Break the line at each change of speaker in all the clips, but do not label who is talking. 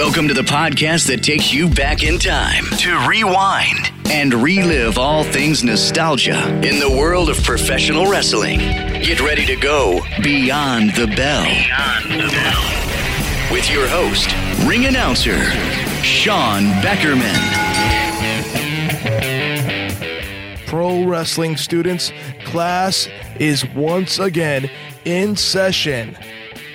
Welcome to the podcast that takes you back in time to rewind and relive all things nostalgia in the world of professional wrestling. Get ready to go beyond the bell. Beyond the bell. With your host, ring announcer, Sean Beckerman.
Pro wrestling students, class is once again in session.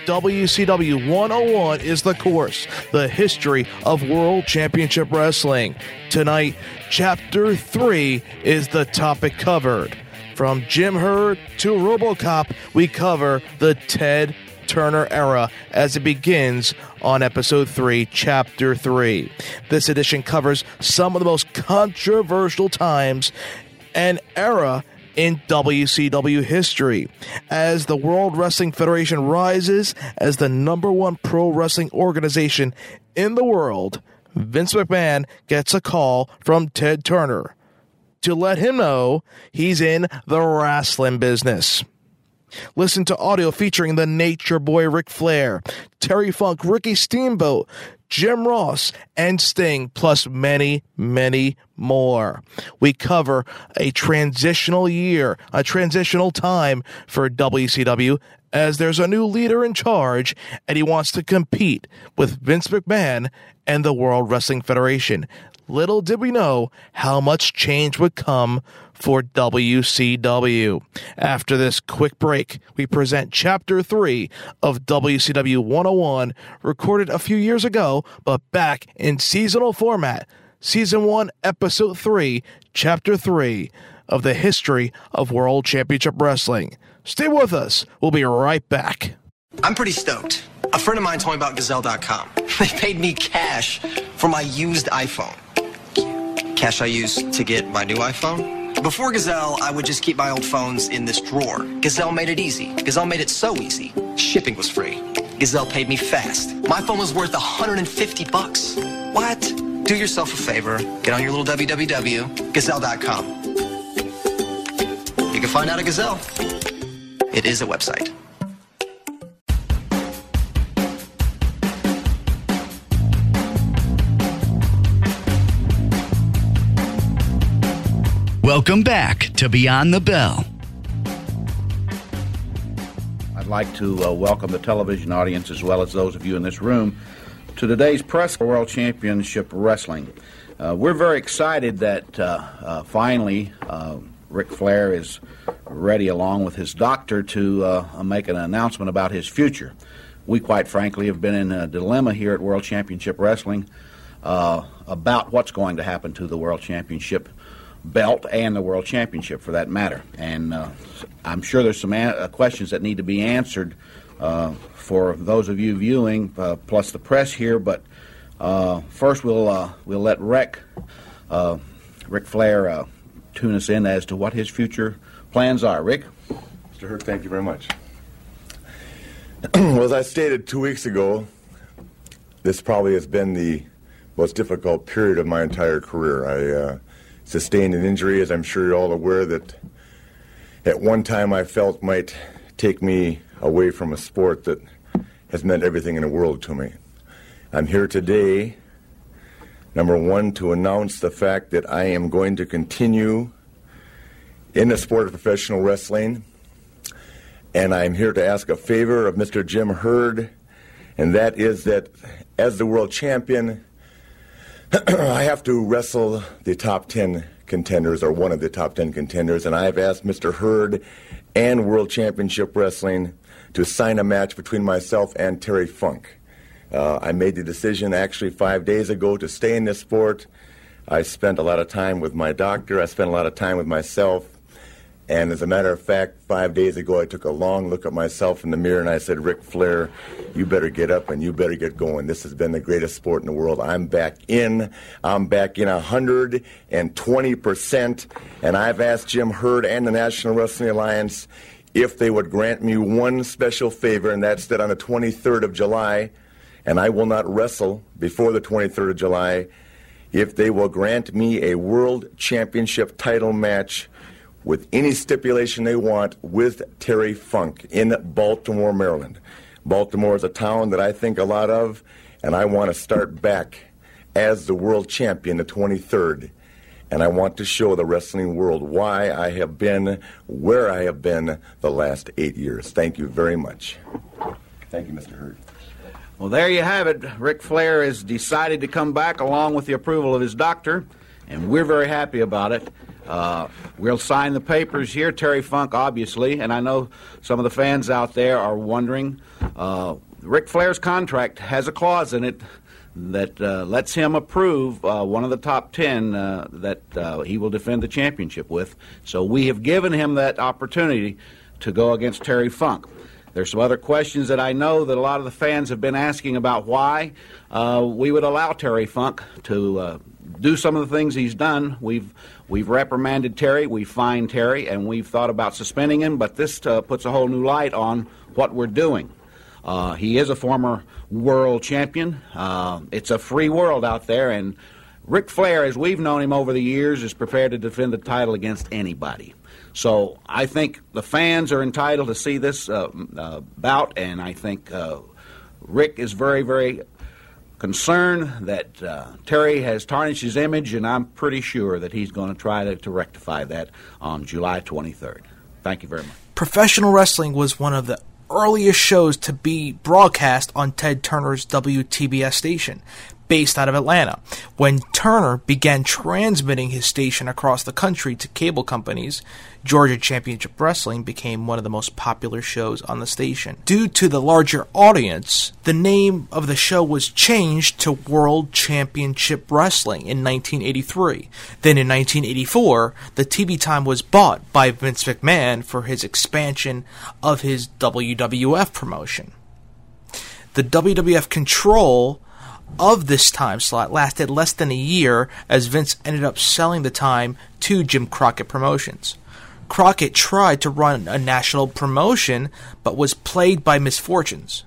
WCW 101 is the course, the history of World Championship Wrestling. Tonight, Chapter 3 is the topic covered. From Jim Herd to Robocop, we cover the Ted Turner era as it begins on episode 3, chapter 3. This edition covers some of the most controversial times and era in WCW history. As the World Wrestling Federation rises as the number one pro wrestling organization in the world, Vince McMahon gets a call from Ted Turner to let him know he's in the wrestling business. Listen to audio featuring the Nature Boy Ric Flair, Terry Funk, Ricky Steamboat, Jim Ross, and Sting, plus many, many more. We cover a transitional year, a transitional time for WCW as there's a new leader in charge and he wants to compete with Vince McMahon and the World Wrestling Federation. Little did we know how much change would come for WCW. After this quick break, we present Chapter 3 of WCW 101, recorded a few years ago, but back in seasonal format. Season 1, Episode 3, Chapter 3 of the history of World Championship Wrestling. Stay with us. We'll be right back.
I'm pretty stoked. A friend of mine told me about Gazelle.com. They paid me cash for my used iPhone. Cash I used to get my new iPhone. Before Gazelle, I would just keep my old phones in this drawer. Gazelle made it easy. Gazelle made it so easy. Shipping was free. Gazelle paid me fast. My phone was worth 150 bucks. What? Do yourself a favor. Get on your little www. Gazelle.com. You can find out at Gazelle. It is a website.
Welcome back to Beyond the Bell.
I'd like to uh, welcome the television audience as well as those of you in this room to today's press for World Championship Wrestling. Uh, we're very excited that uh, uh finally uh, Ric Flair is ready, along with his doctor, to uh, make an announcement about his future. We, quite frankly, have been in a dilemma here at World Championship Wrestling about what's going to happen to the World Championship belt and the world championship for that matter. And uh, I'm sure there's some a- uh, questions that need to be answered uh, for those of you viewing, uh, plus the press here. But uh, first, we'll uh, we'll let Rick Ric Flair tune us in as to what his future plans are. Rick,
Mr. Herd, thank you very much. well, as I stated two weeks ago, this probably has been the most difficult period of my entire career. I sustained an injury, as I'm sure you're all aware, that at one time I felt might take me away from a sport that has meant everything in the world to me. I'm here today, number one, to announce the fact that I am going to continue in the sport of professional wrestling. And I'm here to ask a favor of Mr. Jim Herd, and that is that as the world champion, I have to wrestle the top 10 contenders, or one of the top 10 contenders, and I've asked Mr. Herd and World Championship Wrestling to sign a match between myself and Terry Funk. Uh, I made the decision actually five days ago to stay in this sport. I spent a lot of time with my doctor, I spent a lot of time with myself, and as a matter of fact, five days ago, I took a long look at myself in the mirror and I said, Ric Flair, you better get up and you better get going. This has been the greatest sport in the world. I'm back in. I'm back in 120%. And I've asked Jim Herd and the National Wrestling Alliance if they would grant me one special favor, and that's that on the 23rd of July, and I will not wrestle before the 23rd of July, if they will grant me a world championship title match with any stipulation they want with Terry Funk in Baltimore, Maryland. Baltimore is a town that I think a lot of, and I want to start back as the world champion the 23rd. And I want to show the wrestling world why I have been where I have been the last eight years. Thank you very much. Thank you, Mr. Herd.
Well, there you have it. Ric Flair has decided to come back along with the approval of his doctor, and we're very happy about it. Uh, we'll sign the papers here, Terry Funk, obviously, and I know some of the fans out there are wondering. Uh, Ric Flair's contract has a clause in it that uh, lets him approve uh, one of the top 10 uh, that uh, he will defend the championship with. So we have given him that opportunity to go against Terry Funk. There's some other questions that I know that a lot of the fans have been asking about why uh, we would allow Terry Funk to do some of the things he's done. We've we've reprimanded Terry, we've fined Terry, and we've thought about suspending him. But this puts a whole new light on what we're doing. Uh, he is a former world champion. Uh, it's a free world out there, and Ric Flair, as we've known him over the years, is prepared to defend the title against anybody. So I think the fans are entitled to see this uh, uh bout, and I think uh, Ric is very, very concerned that uh, Terry has tarnished his image, and I'm pretty sure that he's going to try to, to rectify that on July 23rd. Thank you very much.
Professional wrestling was one of the earliest shows to be broadcast on Ted Turner's WTBS station based out of Atlanta. When Turner began transmitting his station across the country to cable companies, Georgia Championship Wrestling became one of the most popular shows on the station. Due to the larger audience, the name of the show was changed to World Championship Wrestling in 1983. Then in 1984, the TV time was bought by Vince McMahon for his expansion of his WWF promotion. The WWF control of this time slot lasted less than a year as Vince ended up selling the time to Jim Crockett Promotions. Crockett tried to run a national promotion but was plagued by misfortunes.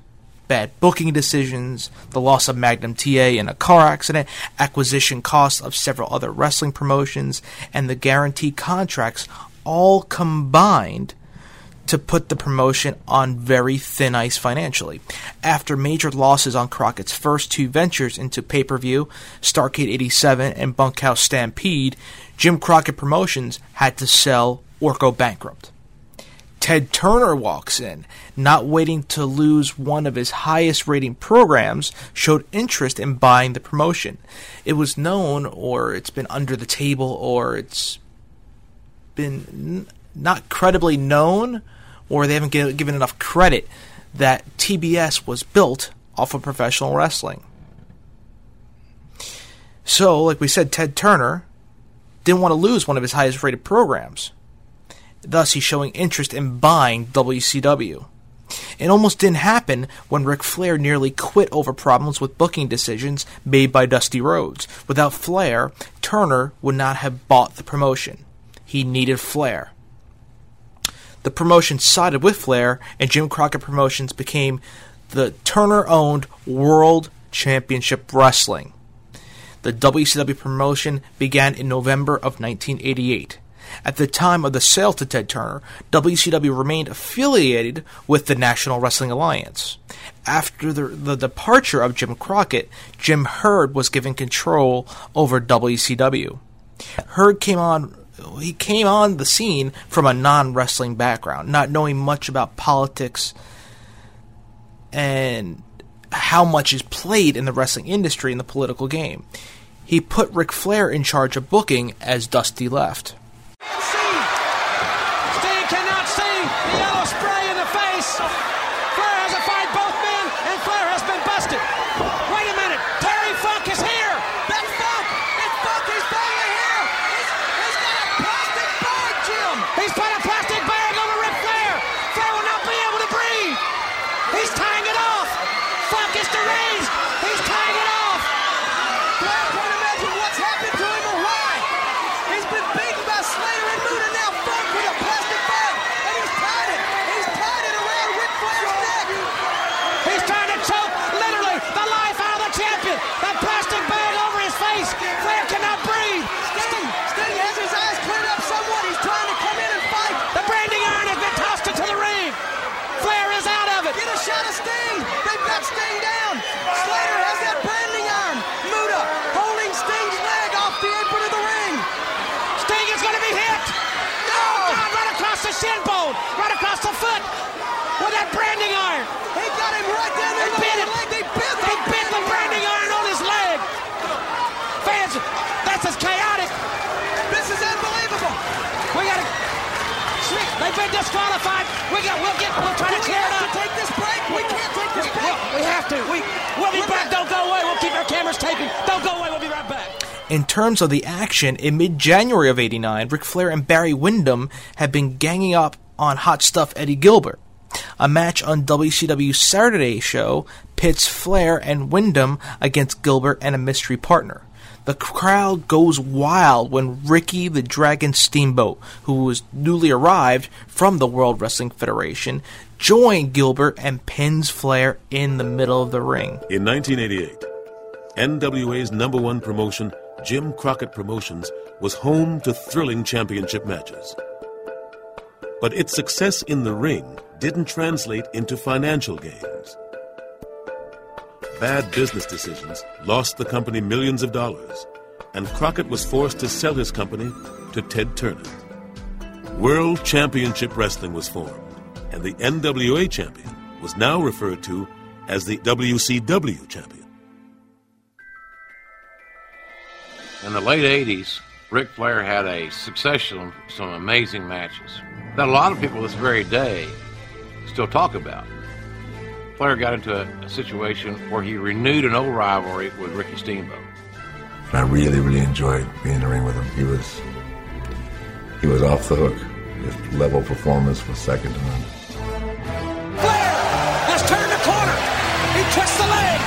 Bad booking decisions, the loss of Magnum TA in a car accident, acquisition costs of several other wrestling promotions, and the guarantee contracts all combined to put the promotion on very thin ice financially. After major losses on Crockett's first two ventures into pay per view, Starcade 87 and Bunkhouse Stampede, Jim Crockett Promotions had to sell or go bankrupt. Ted Turner walks in, not waiting to lose one of his highest rating programs, showed interest in buying the promotion. It was known, or it's been under the table, or it's been n- not credibly known or they haven't given enough credit that TBS was built off of professional wrestling. So, like we said, Ted Turner didn't want to lose one of his highest rated programs. Thus, he's showing interest in buying WCW. It almost didn't happen when Ric Flair nearly quit over problems with booking decisions made by Dusty Rhodes. Without Flair, Turner would not have bought the promotion. He needed Flair the promotion sided with Flair, and Jim Crockett Promotions became the Turner owned World Championship Wrestling. The WCW promotion began in November of 1988. At the time of the sale to Ted Turner, WCW remained affiliated with the National Wrestling Alliance. After the, the, departure of Jim Crockett, Jim Herd was given control over WCW. Herd came on he came on the scene from a non wrestling background, not knowing much about politics and how much is played in the wrestling industry and the political game. He put Ric Flair in charge of booking as Dusty left. Touchdown!
We're trying to clear it up.
take this break. We can't take this break.
We have to. We, we'll be back. Don't go away. We'll keep our cameras taping. Don't go away. We'll be right back.
In terms of the action, in mid January of 89, Ric Flair and Barry Windham had been ganging up on Hot Stuff Eddie Gilbert. A match on WCW's Saturday show pits Flair and Windham against Gilbert and a mystery partner. The crowd goes wild when Ricky the Dragon Steamboat, who was newly arrived from the World Wrestling Federation, joined Gilbert and pins Flair in the middle of the ring.
In 1988, NWA's number one promotion, Jim Crockett Promotions, was home to thrilling championship matches. But its success in the ring didn't translate into financial gains. Bad business decisions lost the company millions of dollars, and Crockett was forced to sell his company to Ted Turner. World Championship Wrestling was formed, and the NWA champion was now referred to as the WCW champion.
In the late 80s, Ric Flair had a succession of some amazing matches that a lot of people this very day still talk about. Flair got into a, a situation where he renewed an old rivalry with Ricky Steamboat.
And I really, really enjoyed being in the ring with him. He was he was off the hook. His level of performance was second to none.
Flair has turned the corner. He twists the leg.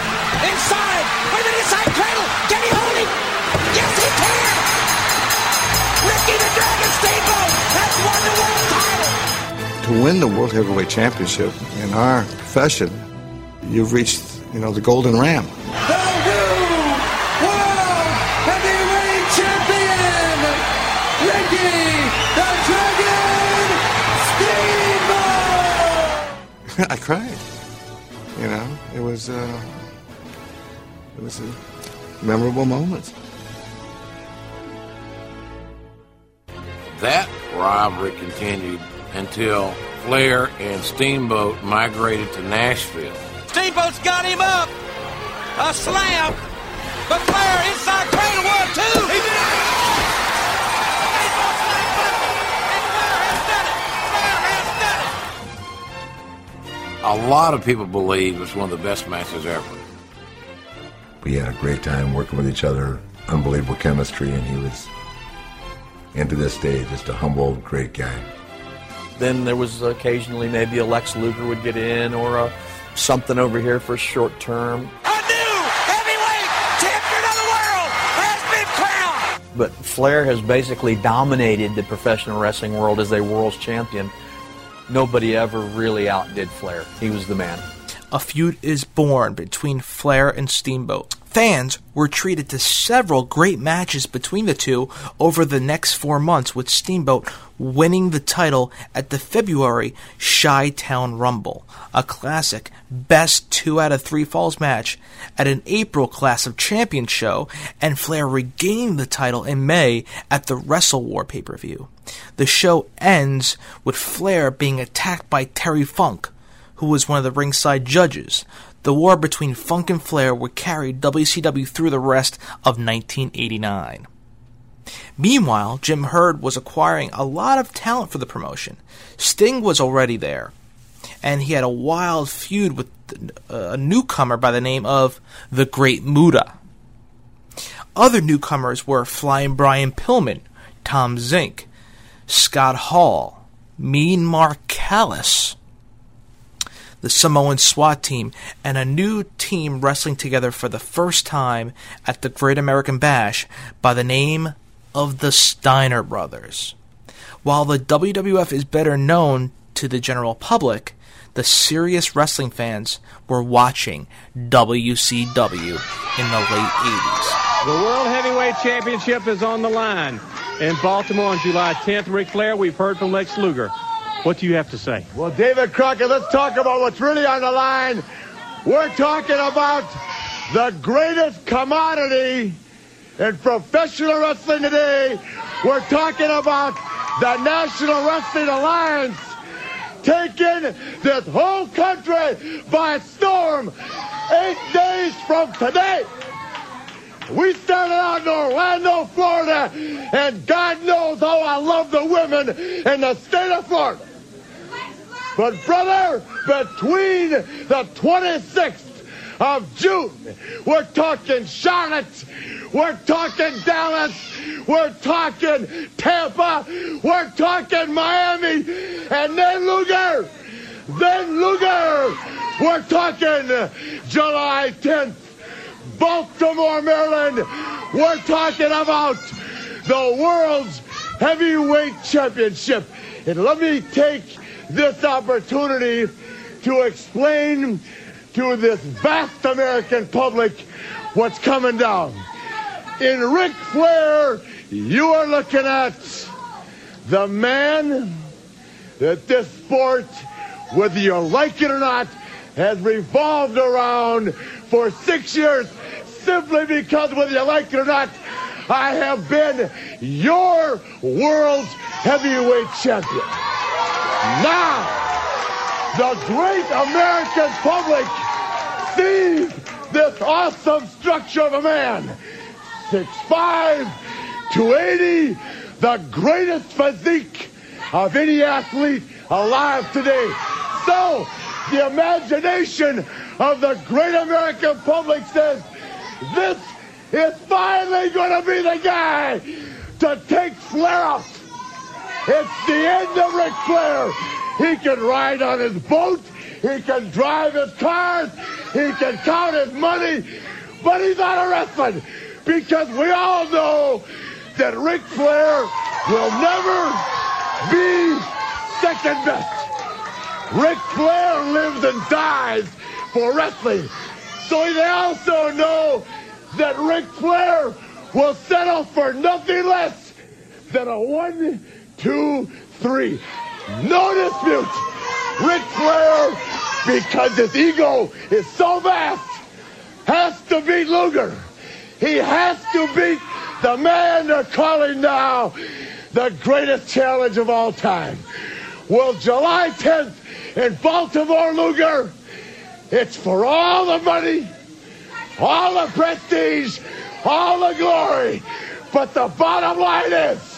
Inside. With an inside cradle. Can he hold him? Yes, he can. Ricky the Dragon Steamboat has won the world title.
To win the World Heavyweight Championship in our profession, you've reached, you know, the golden ram. I cried. You know, it was uh, it was a memorable moment.
That rivalry continued until Flair and Steamboat migrated to Nashville.
Steamboat's got him up. A slam. But Flair inside cradle one, two. He did it. Steamboat slam bucket. And Flair has done it. Flair has done it.
A lot of people believe it's one of the best matches ever.
We had a great time working with each other, unbelievable chemistry, and he was, and to this day, just a humble, great guy.
Then there was occasionally maybe a Lex Luger would get in or a something over here for a short term.
A new heavyweight champion of the world has been crowned.
But Flair has basically dominated the professional wrestling world as a world's champion. Nobody ever really outdid Flair. He was the man.
a feud is born between Flair and Steamboat. Fans were treated to several great matches between the two over the next four months, with Steamboat winning the title at the February Chi Town Rumble, a classic best two out of three falls match at an April Clash of Champions show, and Flair regained the title in May at the Wrestle War pay per view. The show ends with Flair being attacked by Terry Funk, who was one of the ringside judges. The war between Funk and Flair would carry WCW through the rest of 1989. Meanwhile, Jim Herd was acquiring a lot of talent for the promotion. Sting was already there, and he had a wild feud with uh, a newcomer by the name of the Great Muta. Other newcomers were Flying Brian Pillman, Tom Zenk, Scott Hall, Mean Mark Callous, the Samoan SWAT team, and a new team wrestling together for the first time at the Great American Bash by the name of the Steiner Brothers. While the WWF is better known to the general public, the serious wrestling fans were watching WCW in the late 80s.
The World Heavyweight Championship is on the line. In Baltimore on July 10th, Ric Flair, we've heard from Lex Luger. What do you have to say?
Well, David Crockett, let's talk about what's really on the line. We're talking about the greatest commodity in professional wrestling today. We're talking about the National Wrestling Alliance taking this whole country by storm eight days from today. We started out in Orlando, Florida, and God knows how I love the women in the state of Florida. But, brother, between the 26th of June, we're talking Charlotte, we're talking Dallas, we're talking Tampa, we're talking Miami, and then Luger, then Luger, we're talking July 10th, Baltimore, Maryland, we're talking about the world's heavyweight championship. And let me take this opportunity to explain to this vast American public what's coming down. In Ric Flair, you are looking at the man that this sport, whether you like it or not, has revolved around for six years simply because whether you like it or not, I have been your world's heavyweight champion. Now, the great American public sees this awesome structure of a man. 6'5", 280, the greatest physique of any athlete alive today. So, the imagination of the great American public says, this is finally going to be the guy to take Flair out. It's the end of Ric Flair. He can ride on his boat. He can drive his cars. He can count his money. But he's not a wrestling because we all know that Ric Flair will never be second best. Ric Flair lives and dies for wrestling. So they also know that Ric Flair will settle for nothing less than a one, two, three. No dispute. Ric Flair, because his ego is so vast, has to beat Luger. He has to beat the man they're calling now the greatest challenge of all time. Well, July 10th in Baltimore, Luger, it's for all the money, all the prestige, all the glory. But the bottom line is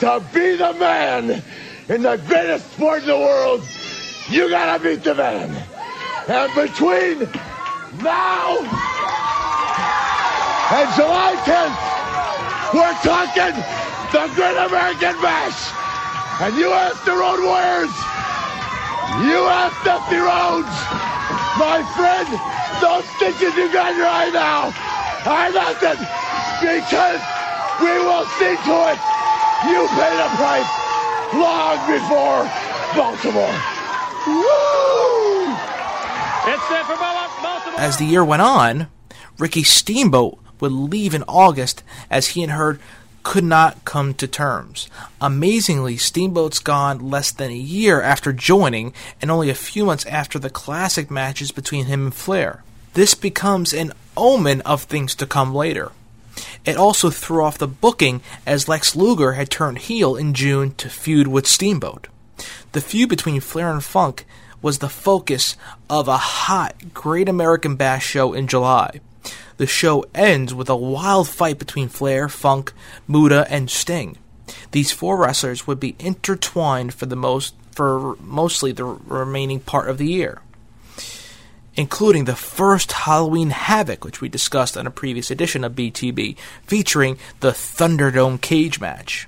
to be the man in the greatest sport in the world, you gotta beat the man. And between now and July 10th, we're talking the Great American Bash. And you ask the Road Warriors, you ask Dusty Rhodes, my friend, those stitches you got in your eye now are nothing because we will see to it you pay the price long before Baltimore. Woo!
It's for Baltimore.
As the year went on, Ricky Steamboat would leave in August as he and Herd could not come to terms. Amazingly, Steamboat's gone less than a year after joining and only a few months after the classic matches between him and Flair. This becomes an omen of things to come later. It also threw off the booking as Lex Luger had turned heel in June to feud with Steamboat. The feud between Flair and Funk was the focus of a hot Great American Bash show in July. The show ends with a wild fight between Flair, Funk, Muta, and Sting. These four wrestlers would be intertwined for the most for mostly the remaining part of the year, including the first Halloween Havoc, which we discussed on a previous edition of BTB, featuring the Thunderdome cage match.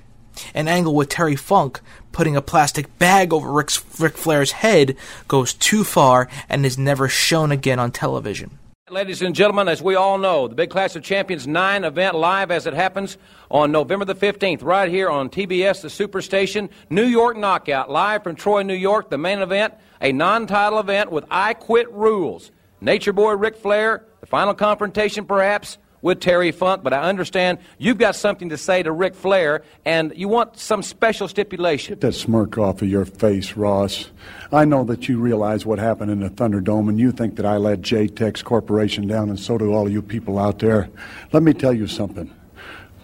An angle with Terry Funk putting a plastic bag over Ric, Ric Flair's head goes too far and is never shown again on television.
Ladies and gentlemen, as we all know, the Big Clash of Champions 9 event live as it happens on November the 15th, right here on TBS, the Superstation. New York Knockout, live from Troy, New York. The main event, a non title event with I Quit rules. Nature Boy Ric Flair, the final confrontation perhaps with Terry Funk, but I understand you've got something to say to Ric Flair, and you want some special stipulation.
Get that smirk off of your face, Ross. I know that you realize what happened in the Thunderdome, and you think that I let JTEX Corporation down, and so do all you people out there. Let me tell you something.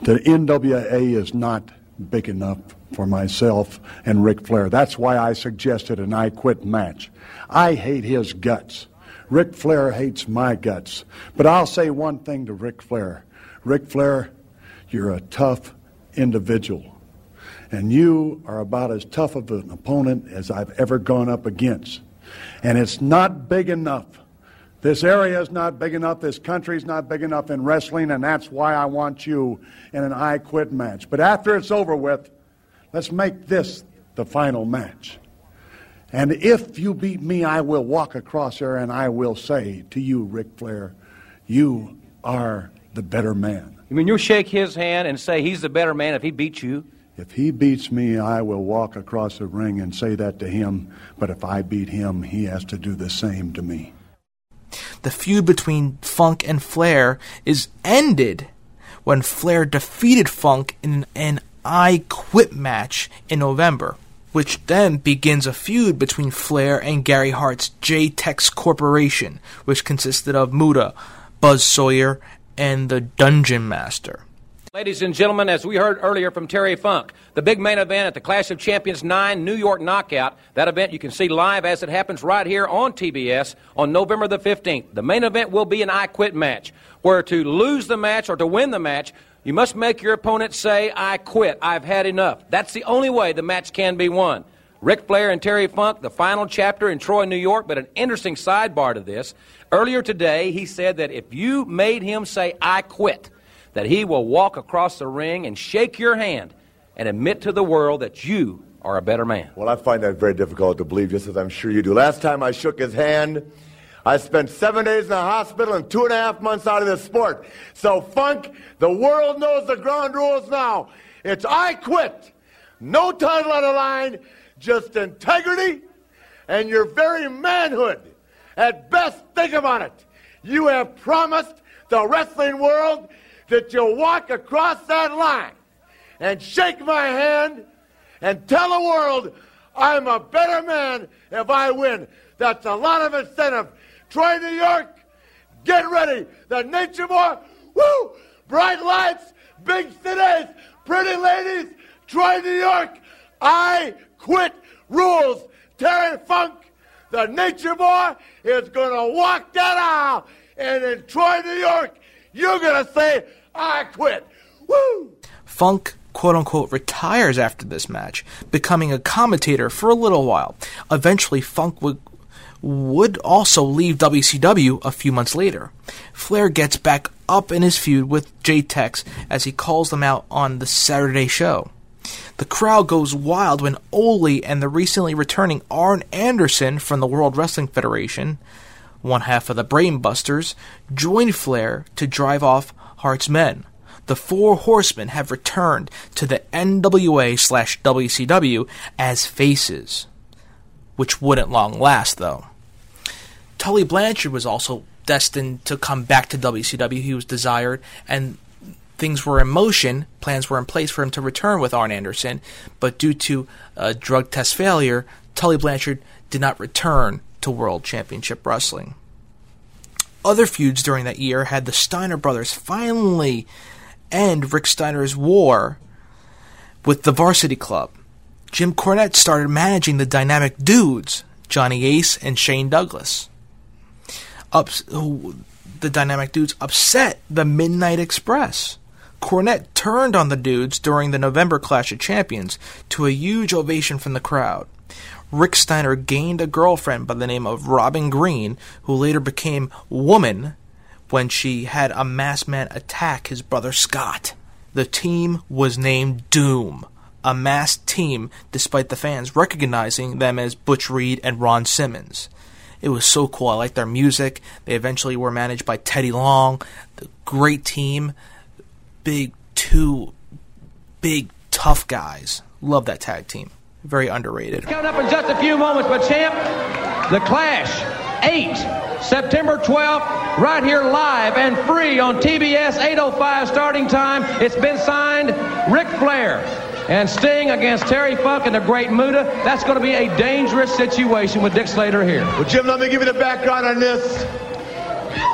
The NWA is not big enough for myself and Ric Flair. That's why I suggested an I Quit match. I hate his guts. Ric Flair hates my guts. But I'll say one thing to Ric Flair Ric Flair, you're a tough individual. And you are about as tough of an opponent as I've ever gone up against. And it's not big enough. This area is not big enough. This country is not big enough in wrestling, and that's why I want you in an I quit match. But after it's over with, let's make this the final match. And if you beat me, I will walk across there and I will say to you, Ric Flair, you are the better man.
You mean you'll shake his hand and say he's the better man if he beats you?
If he beats me, I will walk across the ring and say that to him. But if I beat him, he has to do the same to me.
The feud between Funk and Flair is ended when Flair defeated Funk in an I Quit match in November, which then begins a feud between Flair and Gary Hart's J-Tex Corporation, which consisted of Muta, Buzz Sawyer, and the Dungeon Master.
Ladies and gentlemen, as we heard earlier from Terry Funk, the big main event at the Clash of Champions 9 New York Knockout. That event you can see live as it happens right here on TBS on November the 15th. The main event will be an I Quit match, where to lose the match or to win the match, you must make your opponent say, I quit, I've had enough. That's the only way the match can be won. Ric Flair and Terry Funk, the final chapter in Troy, New York, but an interesting sidebar to this. Earlier today, he said that if you made him say, I quit, that he will walk across the ring and shake your hand and admit to the world that you are a better man.
Well, I find that very difficult to believe, just as I'm sure you do. Last time I shook his hand, I spent seven days in the hospital and two and a half months out of the sport. So, Funk, the world knows the ground rules now. It's I quit. No title on the line, just integrity and your very manhood. At best, think about it. You have promised the wrestling world that you'll walk across that line and shake my hand and tell the world I'm a better man if I win. That's a lot of incentive. Troy, New York, get ready. The Nature Boy, woo! Bright lights, big cities, pretty ladies, Troy, New York. I quit rules. Terry Funk, the Nature Boy, is going to walk that aisle. And in Troy, New York, you're going to say, I quit. Woo!
Funk quote unquote retires after this match, becoming a commentator for a little while. Eventually, Funk would would also leave WCW a few months later. Flair gets back up in his feud with J-Tex as he calls them out on the Saturday show. The crowd goes wild when Ole and the recently returning Arn Anderson from the World Wrestling Federation, one half of the Brainbusters, join Flair to drive off Hart's men. The Four Horsemen have returned to the NWA slash WCW as faces, which wouldn't long last though. Tully Blanchard was also destined to come back to WCW. He was desired, and things were in motion. Plans were in place for him to return with Arn Anderson, but due to a drug test failure, Tully Blanchard did not return to World Championship Wrestling. Other feuds during that year had the Steiner brothers finally end Rick Steiner's war with the Varsity Club. Jim Cornette started managing the Dynamic Dudes, Johnny Ace and Shane Douglas. Ups, the Dynamic Dudes upset the Midnight Express. Cornette turned on the dudes during the November Clash of Champions to a huge ovation from the crowd. Rick Steiner gained a girlfriend by the name of Robin Green, who later became Woman when she had a masked man attack his brother Scott. The team was named Doom, a masked team despite the fans recognizing them as Butch Reed and Ron Simmons. It was so cool. I liked their music. They eventually were managed by Teddy Long. The great team. Big, two big, tough guys. Love that tag team. Very underrated.
Coming up in just a few moments, but champ, the Clash, 8, September 12th, right here live and free on TBS 805 starting time. It's been signed Ric Flair and Sting against Terry Funk and the Great Muta. That's going to be a dangerous situation with Dick Slater here.
Well, Jim, let me give you the background on this.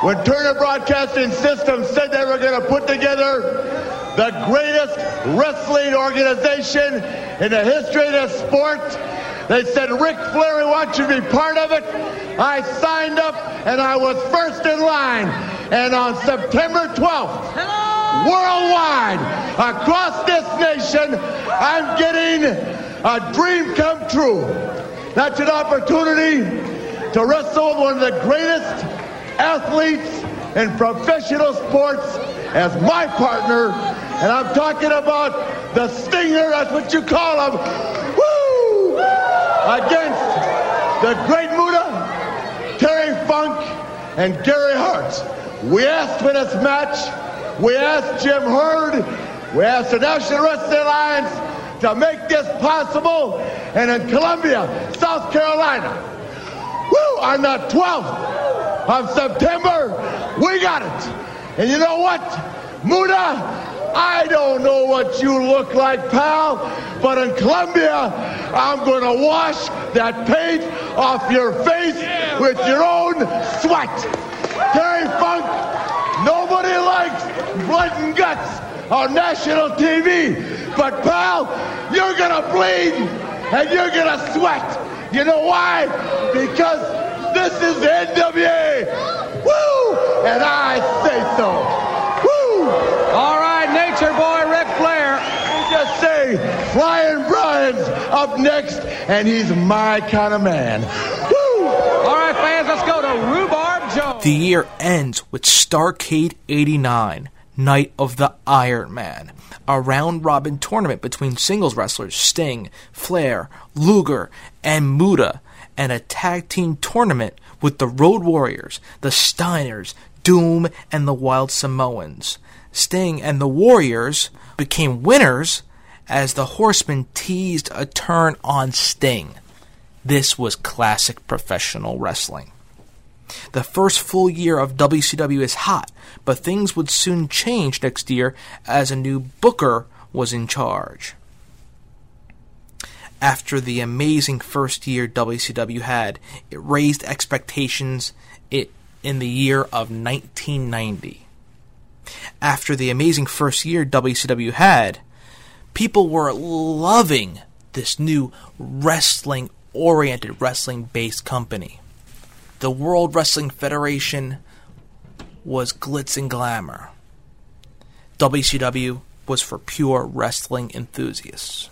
When Turner Broadcasting Systems said they were going to put together the greatest wrestling organization in the history of the sport, they said, Ric Flair, we want you to be part of it. I signed up and I was first in line. And on September 12th, worldwide, across this nation,
I'm getting a dream come true. That's an opportunity to wrestle one of the greatest athletes in professional sports as my partner. And I'm talking about the Stinger, that's what you call him. Woo! Against the great Muta, Terry Funk, and Gary Hart. We asked for this match. We asked Jim Herd, We asked the National Wrestling Alliance to make this possible. And in Columbia, South Carolina, woo, on the 12th of September, we got it. And you know what? Muta, I don't know what you look like, pal, but in Columbia, I'm going to wash that paint off your face with your own sweat. Terry Funk, nobody likes blood and guts on national TV, but pal, you're going to bleed and you're going to sweat. You know why? Because this is the NWA. Woo! And I say so. Woo!
All right, Nature Boy Ric Flair.
We just say Flying Brian's up next, and he's my kind of man. Woo!
All right, fans, let's go
The year ends with Starcade 89, Night of the Iron Man, a round robin tournament between singles wrestlers Sting, Flair, Luger, and Muta, and a tag team tournament with the Road Warriors, the Steiners, Doom, and the Wild Samoans. Sting and the Warriors became winners as the Horsemen teased a turn on Sting. This was classic professional wrestling. The first full year of WCW is hot, but things would soon change next year as a new booker was in charge. After the amazing first year WCW had, it raised expectations it, in the year of 1990. After the amazing first year WCW had, people were loving this new wrestling oriented, wrestling based company. The World Wrestling Federation was glitz and glamour. WCW was for pure wrestling enthusiasts.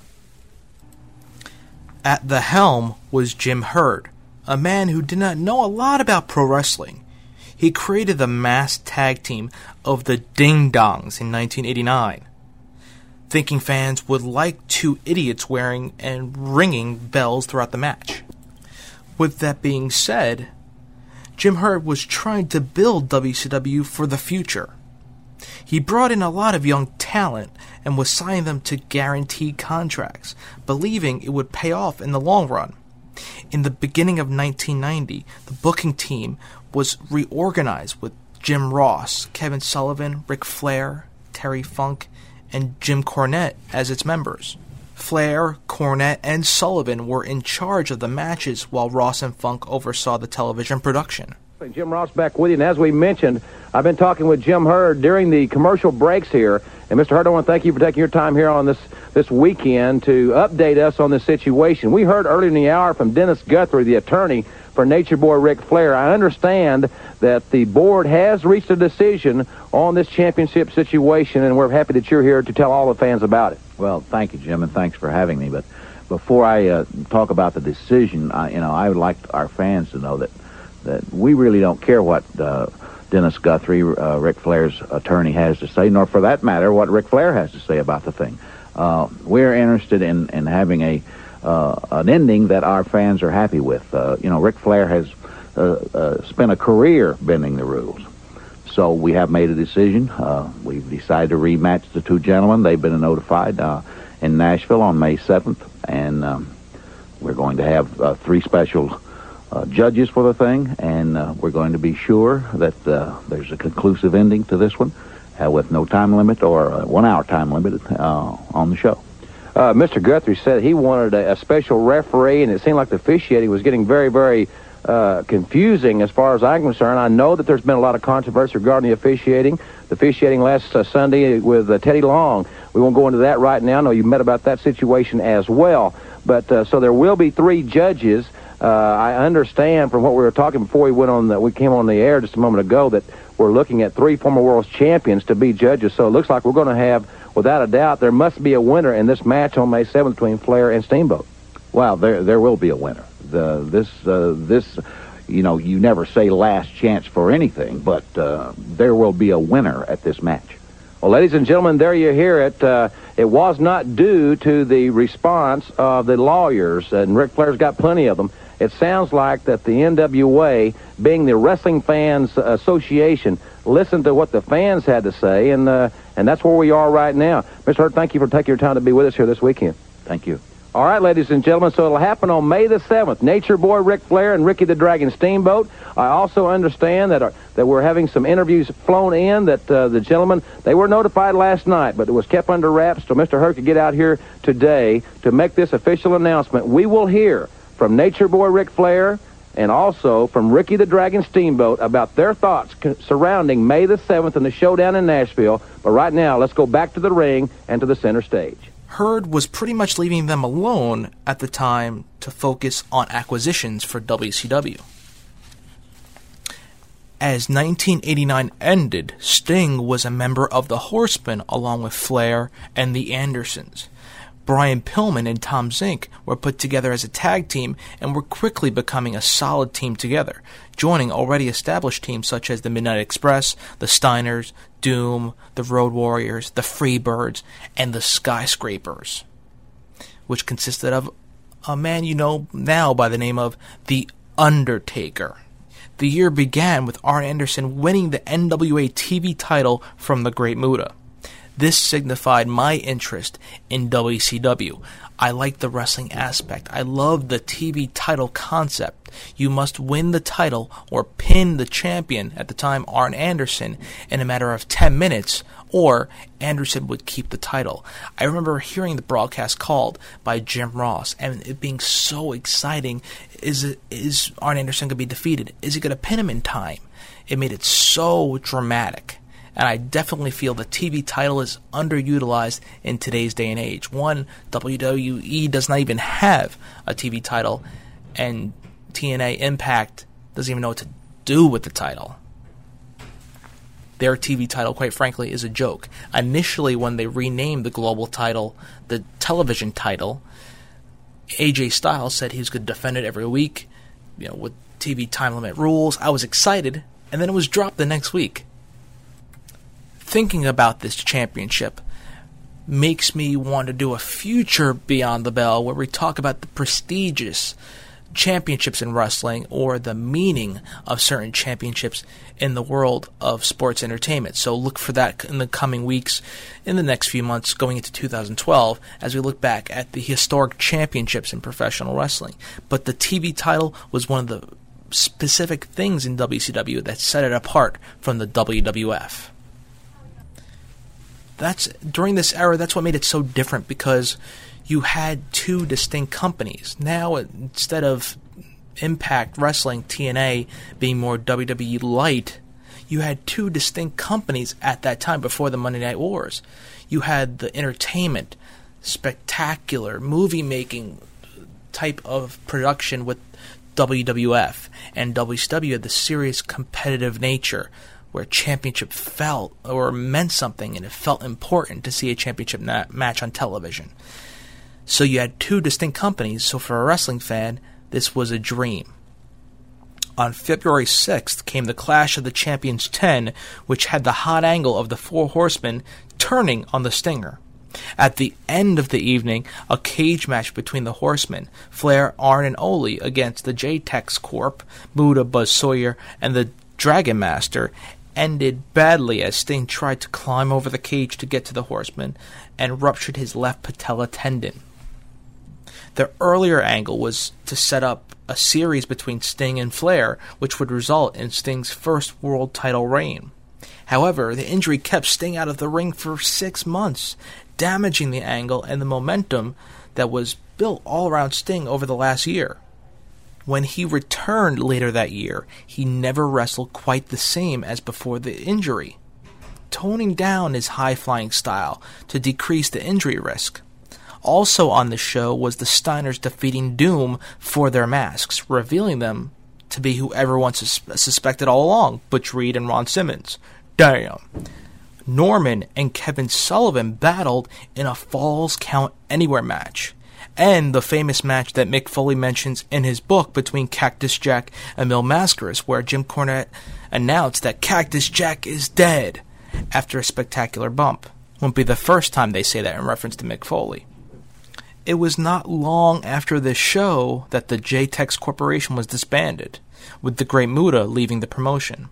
At the helm was Jim Herd, a man who did not know a lot about pro wrestling. He created the mass tag team of the Ding Dongs in 1989, thinking fans would like two idiots wearing and ringing bells throughout the match. With that being said, Jim Herd was trying to build WCW for the future. He brought in a lot of young talent and was signing them to guaranteed contracts, believing it would pay off in the long run. In the beginning of 1990, the booking team was reorganized with Jim Ross, Kevin Sullivan, Ric Flair, Terry Funk, and Jim Cornette as its members. Flair, Cornette, and Sullivan were in charge of the matches while Ross and Funk oversaw the television production.
Jim Ross back with you, and as we mentioned, I've been talking with Jim Herd during the commercial breaks here. And Mr. Herd, I want to thank you for taking your time here on this this weekend to update us on this situation. We heard earlier in the hour from Dennis Guthrie, the attorney for Nature Boy Ric Flair. I understand that the board has reached a decision on this championship situation, and we're happy that you're here to tell all the fans about it.
Well, thank you, Jim, and thanks for having me. But before I uh, talk about the decision, I, you know, I would like our fans to know that that we really don't care what uh, Dennis Guthrie, uh, Ric Flair's attorney, has to say, nor for that matter, what Ric Flair has to say about the thing. Uh, we're interested in, in having a uh, an ending that our fans are happy with. Uh, you know, Ric Flair has uh, uh, spent a career bending the rules. So we have made a decision. Uh, we've decided to rematch the two gentlemen. They've been notified uh, in Nashville on May 7th, and um, we're going to have uh, three special uh, judges for the thing, and uh, we're going to be sure that uh, there's a conclusive ending to this one uh, with no time limit or a one-hour time limit uh, on the show.
Uh, Mr. Guthrie said he wanted a, a special referee, and it seemed like the officiating was getting very, very uh, confusing as far as I'm concerned. I know that there's been a lot of controversy regarding the officiating. The officiating last uh, Sunday with uh, Teddy Long. We won't go into that right now. I know you met about that situation as well. But uh, so there will be three judges. Uh, I understand from what we were talking before we went on the, we came on the air just a moment ago that we're looking at three former world champions to be judges. So it looks like we're going to have, without a doubt, there must be a winner in this match on May 7th between Flair and Steamboat.
Well, there there will be a winner. The this uh, this you know you never say last chance for anything, but uh, there will be a winner at this match.
Well, ladies and gentlemen, there you hear it. Uh, it was not due to the response of the lawyers, and Ric Flair's got plenty of them. It sounds like that the NWA, being the Wrestling Fans Association, listened to what the fans had to say, and uh, and that's where we are right now. Mr. Herd, thank you for taking your time to be with us here this weekend.
Thank you.
All right, ladies and gentlemen, so it'll happen on May the 7th. Nature Boy Ric Flair and Ricky the Dragon Steamboat. I also understand that, uh, that we're having some interviews flown in that uh, the gentlemen, they were notified last night, but it was kept under wraps so Mr. Herd could get out here today to make this official announcement. We will hear from Nature Boy Ric Flair and also from Ricky the Dragon Steamboat about their thoughts surrounding May the 7th and the showdown in Nashville. But right now, let's go back to the ring and to the center stage.
Herd was pretty much leaving them alone at the time to focus on acquisitions for WCW. As 1989 ended, Sting was a member of the Horsemen along with Flair and the Andersons. Brian Pillman and Tom Zenk were put together as a tag team and were quickly becoming a solid team together, joining already established teams such as the Midnight Express, the Steiners, Doom, the Road Warriors, the Freebirds, and the Skyscrapers, which consisted of a man you know now by the name of The Undertaker. The year began with Arn Anderson winning the NWA TV title from the Great Muta. This signified my interest in WCW. I liked the wrestling aspect. I loved the TV title concept. You must win the title or pin the champion, at the time Arn Anderson, in a matter of 10 minutes, or Anderson would keep the title. I remember hearing the broadcast called by Jim Ross and it being so exciting. Is, it, is Arn Anderson going to be defeated? Is he going to pin him in time? It made it so dramatic and I definitely feel the TV title is underutilized in today's day and age. One, WWE does not even have a TV title, and TNA Impact doesn't even know what to do with the title. Their TV title, quite frankly, is a joke. Initially, when they renamed the global title the television title, AJ Styles said he was going to defend it every week, you know, with TV time limit rules. I was excited, and then it was dropped the next week thinking about this championship makes me want to do a future Beyond the Bell where we talk about the prestigious championships in wrestling or the meaning of certain championships in the world of sports entertainment. So look for that in the coming weeks, in the next few months, going into 2012, as we look back at the historic championships in professional wrestling. But the TV title was one of the specific things in WCW that set it apart from the WWF that's during this era that's what made it so different because you had two distinct companies. Now instead of Impact Wrestling TNA being more WWE light, you had two distinct companies at that time before the Monday Night Wars. You had the entertainment, spectacular movie making type of production with WWF, and WCW had the serious competitive nature where championship felt or meant something and it felt important to see a championship na- match on television. So you had two distinct companies, so for a wrestling fan, this was a dream. On February 6th came the Clash of the Champions 10, which had the hot angle of the Four Horsemen turning on the Stinger. At the end of the evening, a cage match between the Horsemen, Flair, Arn, and Ole against the J-Tex Corp, Muta, Buzz Sawyer, and the Dragon Master, ended badly as Sting tried to climb over the cage to get to the horseman and ruptured his left patella tendon. The earlier angle was to set up a series between Sting and Flair, which would result in Sting's first world title reign. However, the injury kept Sting out of the ring for six months, damaging the angle and the momentum that was built all around Sting over the last year. When he returned later that year, he never wrestled quite the same as before the injury, toning down his high flying style to decrease the injury risk. Also on the show was the Steiners defeating Doom for their masks, revealing them to be who everyone sus- suspected all along Butch Reed and Ron Simmons. Damn. Norman and Kevin Sullivan battled in a Falls Count Anywhere match. And the famous match that Mick Foley mentions in his book between Cactus Jack and Mil Mascaras, where Jim Cornette announced that Cactus Jack is dead after a spectacular bump. Won't be the first time they say that in reference to Mick Foley. It was not long after this show that the JTEX Corporation was disbanded, with the great Muta leaving the promotion.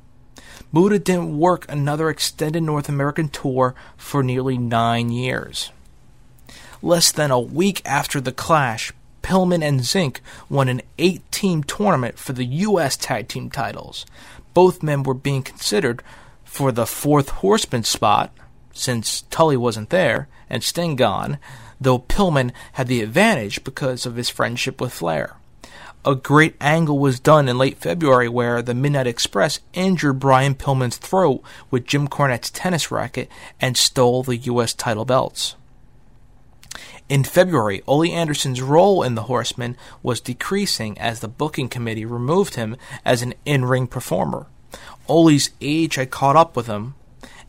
Muta didn't work another extended North American tour for nearly nine years. Less than a week after the clash, Pillman and Zenk won an eight team tournament for the U.S. tag team titles. Both men were being considered for the fourth horseman spot, since Tully wasn't there and Sting gone, though Pillman had the advantage because of his friendship with Flair. A great angle was done in late February where the Midnight Express injured Brian Pillman's throat with Jim Cornette's tennis racket and stole the U.S. title belts. In February, Ole Anderson's role in The Horsemen was decreasing as the booking committee removed him as an in ring performer. Ole's age had caught up with him,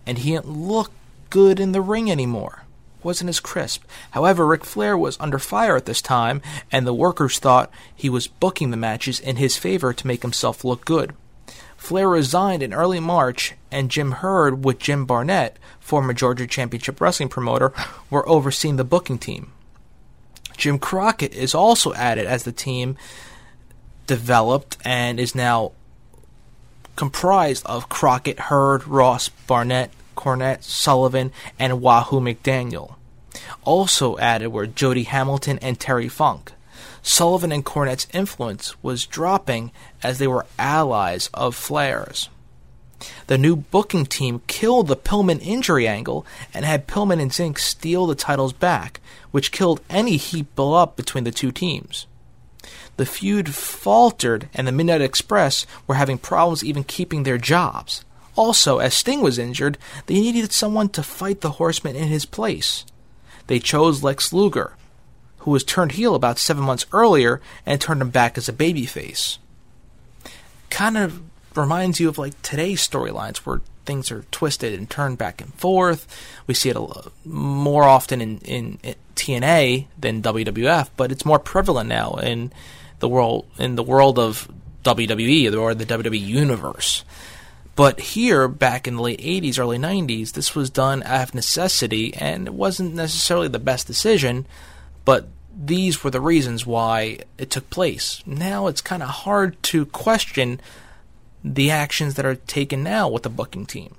and he didn't look good in the ring anymore. Wasn't as crisp. However, Ric Flair was under fire at this time, and the workers thought he was booking the matches in his favor to make himself look good. Flair resigned in early March, and Jim Herd, with Jim Barnett, former Georgia Championship Wrestling promoter, were overseeing the booking team. Jim Crockett is also added as the team developed and is now comprised of Crockett, Herd, Ross, Barnett, Cornette, Sullivan, and Wahoo McDaniel. Also added were Jody Hamilton and Terry Funk. Sullivan and Cornette's influence was dropping as they were allies of Flair's. The new booking team killed the Pillman injury angle and had Pillman and Zenk steal the titles back, which killed any heat built up between the two teams. The feud faltered, and the Midnight Express were having problems even keeping their jobs. Also, as Sting was injured, they needed someone to fight the Horseman in his place. They chose Lex Luger, who was turned heel about seven months earlier and turned him back as a babyface. Kind of reminds you of like today's storylines where things are twisted and turned back and forth. We see it a, more often in, in, in TNA than WWF, but it's more prevalent now in the world in the world of WWE or the WWE universe. But here, back in the late 80s, early 90s, this was done out of necessity, and it wasn't necessarily the best decision, but these were the reasons why it took place. Now it's kind of hard to question the actions that are taken now with the booking team.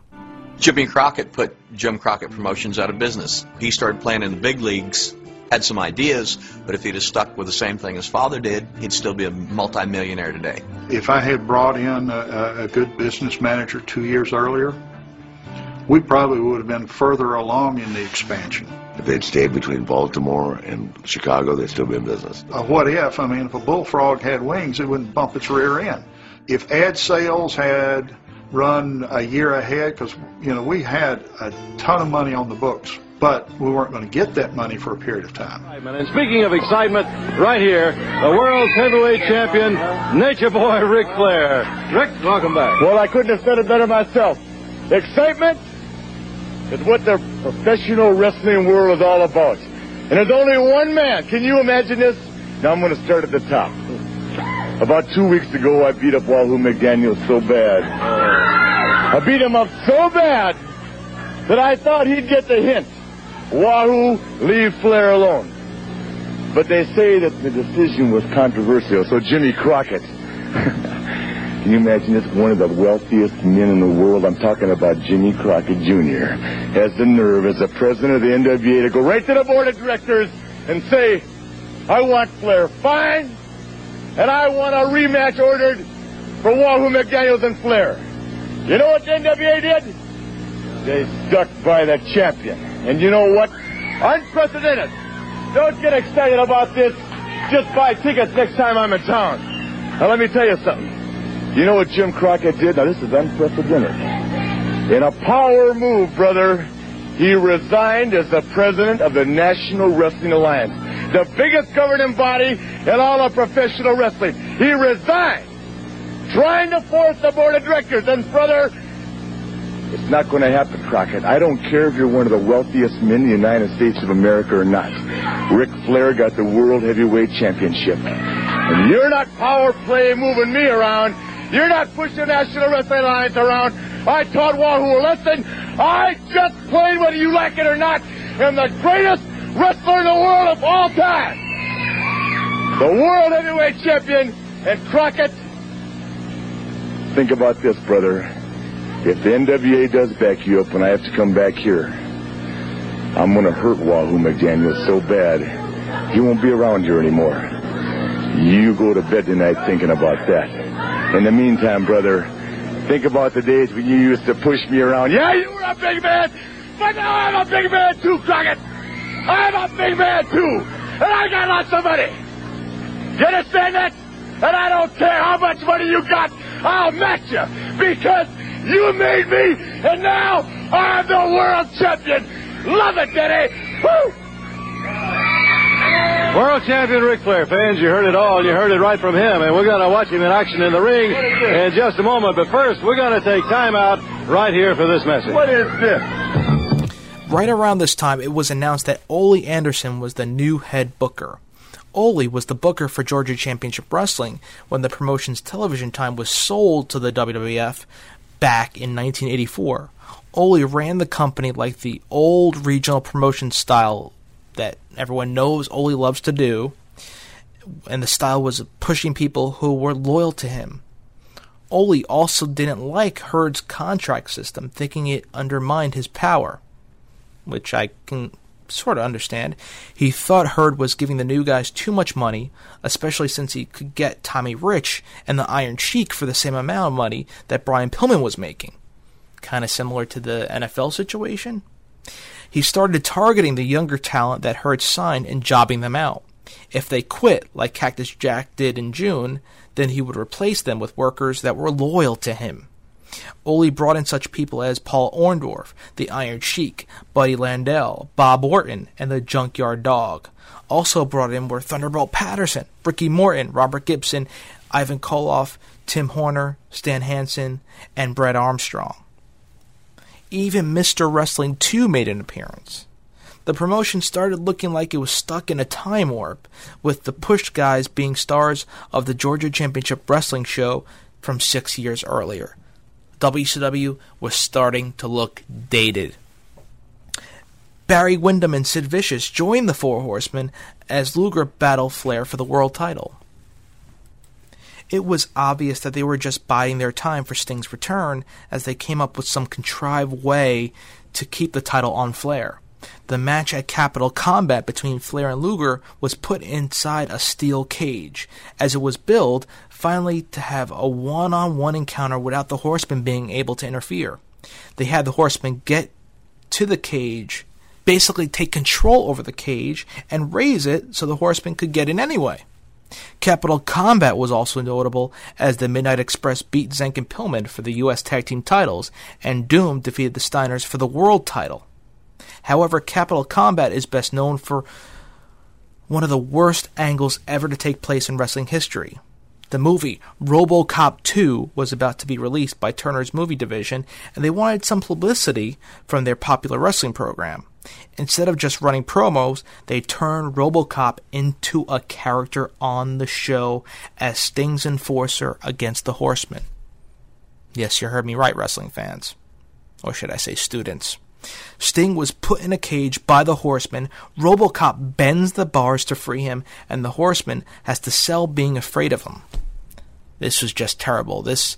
Jimmy Crockett put Jim Crockett Promotions out of business. He started playing in the big leagues, had some ideas, but if he'd have stuck with the same thing his father did, he'd still be a multimillionaire today.
If I had brought in a, a good business manager two years earlier, we probably would have been further along in the expansion.
If they'd stayed between Baltimore and Chicago, they'd still be in business.
Uh, what if? I mean, if a bullfrog had wings, it wouldn't bump its rear end. If ad sales had run a year ahead, because you know we had a ton of money on the books, but we weren't going to get that money for a period of time.
And speaking of excitement, right here, the world's heavyweight champion, Nature Boy Ric Flair. Ric, welcome back.
Well, I couldn't have said it better myself. Excitement is what the professional wrestling world is all about. And there's only one man. Can you imagine this? Now I'm going to start at the top. About two weeks ago, I beat up Wahoo McDaniel so bad. I beat him up so bad that I thought he'd get the hint. Wahoo, leave Flair alone. But they say that the decision was controversial, so Jimmy Crockett. Can you imagine this? One of the wealthiest men in the world, I'm talking about Jimmy Crockett Jr., has the nerve as the president of the NWA to go right to the board of directors and say, I want Flair fine, and I want a rematch ordered for Wahoo McDaniels and Flair. You know what the NWA did? They stuck by the champion. And you know what? Unprecedented. Don't get excited about this. Just buy tickets next time I'm in town. Now let me tell you something. You know what Jim Crockett did? Now this is unprecedented. In a power move, brother, he resigned as the president of the National Wrestling Alliance, the biggest governing body in all of professional wrestling. He resigned, trying to force the board of directors. And, brother, it's not going to happen, Crockett. I don't care if you're one of the wealthiest men in the United States of America or not. Ric Flair got the World Heavyweight Championship. And you're not power play moving me around. You're not pushing the National Wrestling Alliance around. I taught Wahoo a lesson. I just played, whether you like it or not, am the greatest wrestler in the world of all time. The World Heavyweight Champion and Crockett. Think about this, brother. If the NWA does back you up when I have to come back here, I'm going to hurt Wahoo McDaniel so bad he won't be around here anymore. You go to bed tonight thinking about that. In the meantime, brother, think about the days when you used to push me around. Yeah, you were a big man, but now I'm a big man too, Crockett. I'm a big man too, and I got lots of money. You understand that? And I don't care how much money you got, I'll match you because you made me, and now I'm the world champion. Love it, Daddy. Woo!
World champion Ric Flair fans, you heard it all. You heard it right from him, and we're going to watch him in action in the ring in just a moment. But first, we're going to take time out right here for this message.
What is this?
Right around this time, it was announced that Ole Anderson was the new head booker. Ole was the booker for Georgia Championship Wrestling when the promotion's television time was sold to the WWF back in 1984. Ole ran the company like the old regional promotion style that everyone knows Ole loves to do, and the style was pushing people who were loyal to him. Ole also didn't like Herd's contract system, thinking it undermined his power, which I can sort of understand. He thought Herd was giving the new guys too much money, especially since he could get Tommy Rich and the Iron Sheik for the same amount of money that Brian Pillman was making. Kind of similar to the NFL situation. He started targeting the younger talent that Herd signed and jobbing them out. If they quit, like Cactus Jack did in June, then he would replace them with workers that were loyal to him. Ole brought in such people as Paul Orndorff, the Iron Sheik, Buddy Landel, Bob Orton, and the Junkyard Dog. Also brought in were Thunderbolt Patterson, Ricky Morton, Robert Gibson, Ivan Koloff, Tim Horner, Stan Hansen, and Brett Armstrong. Even Mr. Wrestling 2 made an appearance. The promotion started looking like it was stuck in a time warp, with the Push guys being stars of the Georgia Championship Wrestling show from six years earlier. WCW was starting to look dated. Barry Windham and Sid Vicious joined the Four Horsemen as Luger battled Flair for the world title. It was obvious that they were just biding their time for Sting's return as they came up with some contrived way to keep the title on Flair. The match at Capital Combat between Flair and Luger was put inside a steel cage, as it was billed finally to have a one on one encounter without the Horsemen being able to interfere. They had the Horsemen get to the cage, basically take control over the cage, and raise it so the Horsemen could get in anyway. Capital Combat was also notable as the Midnight Express beat Zenk and Pillman for the U.S. Tag Team titles, and Doom defeated the Steiners for the World title. However, Capital Combat is best known for one of the worst angles ever to take place in wrestling history. The movie RoboCop 2 was about to be released by Turner's movie division, and they wanted some publicity from their popular wrestling program. Instead of just running promos, they turned RoboCop into a character on the show as Sting's enforcer against the Horsemen. Yes, you heard me right, wrestling fans. Or should I say students. Sting was put in a cage by the Horseman. Robocop bends the bars to free him, and the Horseman has to sell being afraid of him. This was just terrible. This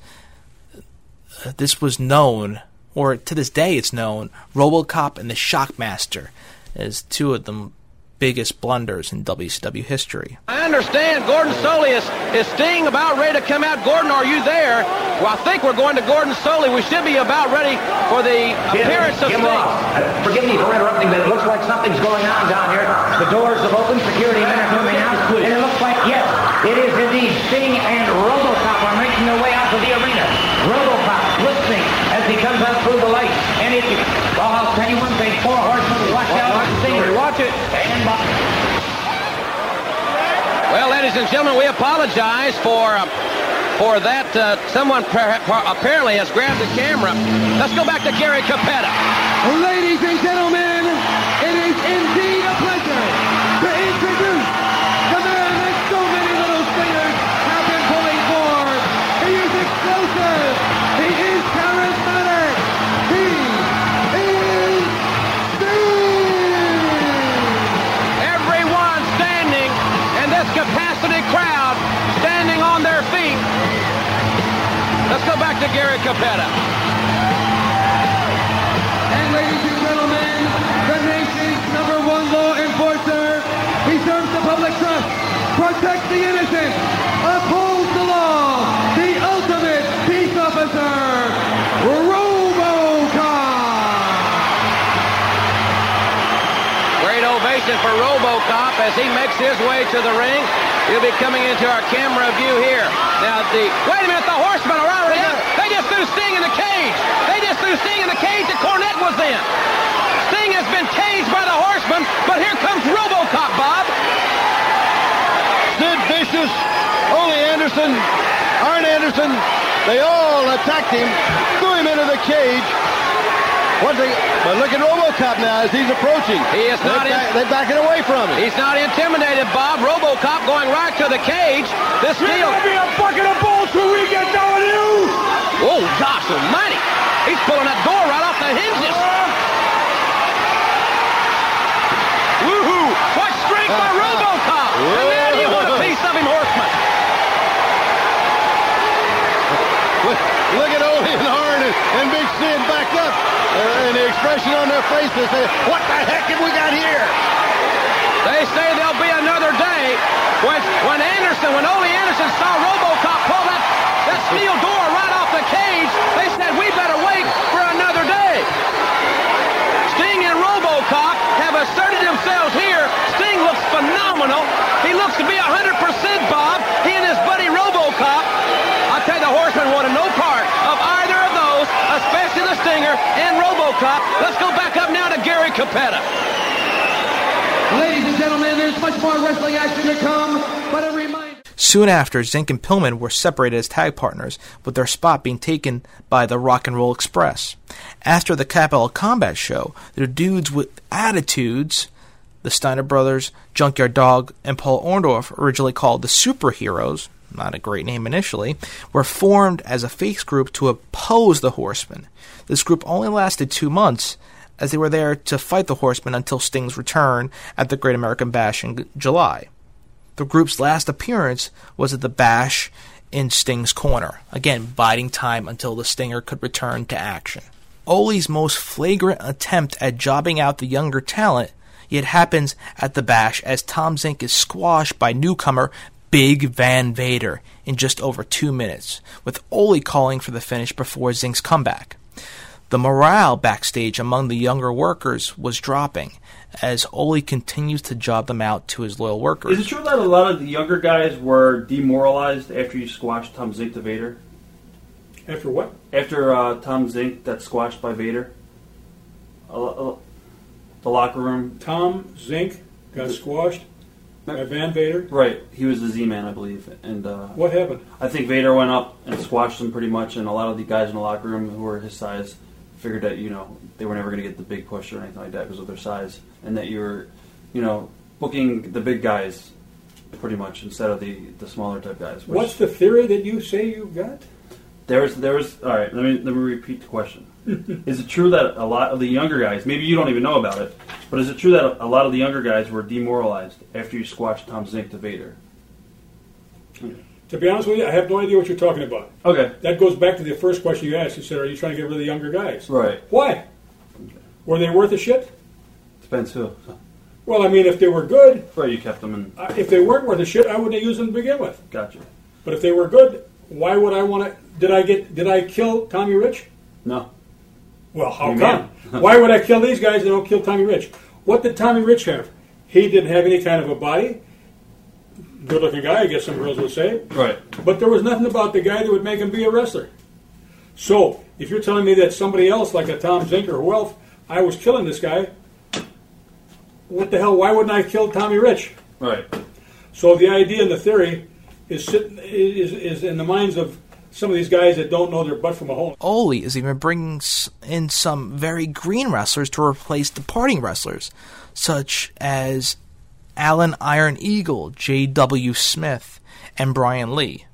uh, this was known, or to this day it's known, Robocop and the Shockmaster as two of the biggest blunders in WCW history.
I understand Gordon Solie is, is Sting about ready to come out. Gordon, are you there? Well, I think we're going to Gordon Solie. We should be about ready for the appearance of
Jim
Sting.
Ross, uh, forgive me for interrupting, but it looks like something's going on down here. The doors have opened, security men are coming out, and it looks like, yes, it is indeed Sting and Robocop are making their way out to the arena. Robocop listening as he comes out through the lights. And if you, well, I'll tell you one thing, four
Ladies and gentlemen, we apologize for uh, for that. Uh, someone per- apparently has grabbed the camera. Let's go back to Gary Cappetta.
Ladies and gentlemen, to
Gary Cappetta.
And ladies and gentlemen, the nation's number one law enforcer. He serves the public trust, protects the innocent, upholds the law, the ultimate peace officer, RoboCop.
Great ovation for RoboCop as he makes his way to the ring. He'll be coming into our camera view here. Now, the wait a minute, the Horsemen are already out. They just threw Sting in the cage. They just threw Sting in the cage that Cornette was in. Sting has been caged by the Horsemen, but here comes RoboCop, Bob.
Sid Vicious, Ole Anderson, Arn Anderson, they all attacked him, threw him into the cage. One thing, but look at RoboCop now as he's approaching.
He is
they're
not in-
back- they're backing away from him.
He's not intimidated, Bob. RoboCop going right to the cage. This deal.
be a bucket of balls when we get W.
Oh, gosh almighty. He's pulling that door right off the hinges. Woohoo! What strength by RoboCop! And now you want a piece of him, Horseman.
Look, look at Ole and Arn and, and Big Sid back up. Uh, and the expression on their faces, say, what the heck have we got here?
They say there'll be another day when, when Anderson, when Ole Anderson saw RoboCop pull that steel door right off the cage, they said, we better wait for another day. Sting and RoboCop have asserted themselves here. Sting looks phenomenal. He looks to be 100% Bob. He and his buddy RoboCop. I tell you, the Horsemen wanted no part of either of those, especially the Stinger and RoboCop. Let's go back up now to Gary Cappetta.
Ladies and gentlemen, there's much more wrestling action to come, but a reminder.
Soon after, Zenk and Pillman were separated as tag partners, with their spot being taken by the Rock and Roll Express. After the Capital Combat show, the dudes with attitudes, the Steiner brothers, Junkyard Dog, and Paul Orndorff, originally called the Superheroes, not a great name initially, were formed as a face group to oppose the Horsemen. This group only lasted two months, as they were there to fight the Horsemen until Sting's return at the Great American Bash in July. The group's last appearance was at the Bash in Sting's corner, again biding time until the Stinger could return to action. Ole's most flagrant attempt at jobbing out the younger talent yet happens at the Bash as Tom Zenk is squashed by newcomer Big Van Vader in just over two minutes, with Ole calling for the finish before Zenk's comeback. The morale backstage among the younger workers was dropping as Ole continues to job them out to his loyal workers.
Is it true that a lot of the younger guys were demoralized after you squashed Tom Zenk to Vader?
After what?
After uh, Tom Zenk got squashed by Vader? A lo- a- the locker room.
Tom Zenk got squashed by Van Vader.
Right, he was the Z-Man, I believe. And uh,
What happened?
I think Vader went up and squashed him pretty much, and a lot of the guys in the locker room who were his size figured that you know they were never going to get the big push or anything like that because of their size, and that you were, you know, booking the big guys pretty much instead of the the smaller type guys. which-
What's the theory that you say you've got?
There's there's all right. let me let me repeat the question. is it true that a lot of the younger guys, maybe you don't even know about it, but is it true that a lot of the younger guys were demoralized after you squashed Tom Zenk to Vader? Hmm.
To be honest with you, I have no idea what you're talking about.
Okay.
That goes back to the first question you asked. You said, "Are you trying to get rid of the younger guys?"
Right.
Why? Were they worth a shit?
Depends who.
Well, I mean, if they were good,
Right, you kept them in.
uh, if they weren't worth a shit, I wouldn't have used them to begin with.
Gotcha.
But if they were good, why would I want to? Did I get? Did I kill Tommy Rich?
No.
Well, how
You
come? why would I kill these guys and don't kill Tommy Rich? What did Tommy Rich have? He didn't have any kind of a body. Good-looking guy, I guess some girls would say.
Right.
But there was nothing about the guy that would make him be a wrestler. So, if you're telling me that somebody else, like a Tom Zenk or who else, I was killing this guy, what the hell? Why wouldn't I kill Tommy Rich?
Right.
So the idea and the theory is sitting is, is in the minds of some of these guys that don't know their butt from a hole.
Ole is even bringing in some very green wrestlers to replace departing wrestlers, such as Alan Iron Eagle, J.W. Smith, and Brian Lee.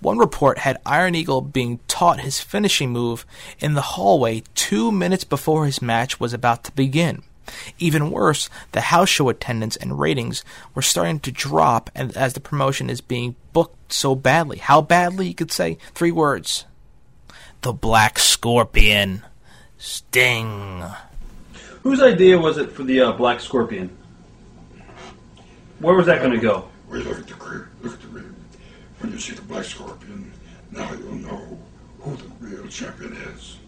One report had Iron Eagle being taught his finishing move in the hallway two minutes before his match was about to begin. Even worse, the house show attendance and ratings were starting to drop as the promotion is being booked so badly. How badly, you could say? Three words. The Black Scorpion. Sting.
Whose idea was it for the uh, Black Scorpion? Where was that going to go?
Wait, look at the grid. Look at the ring. When you see the Black Scorpion, now you'll know who the real champion is.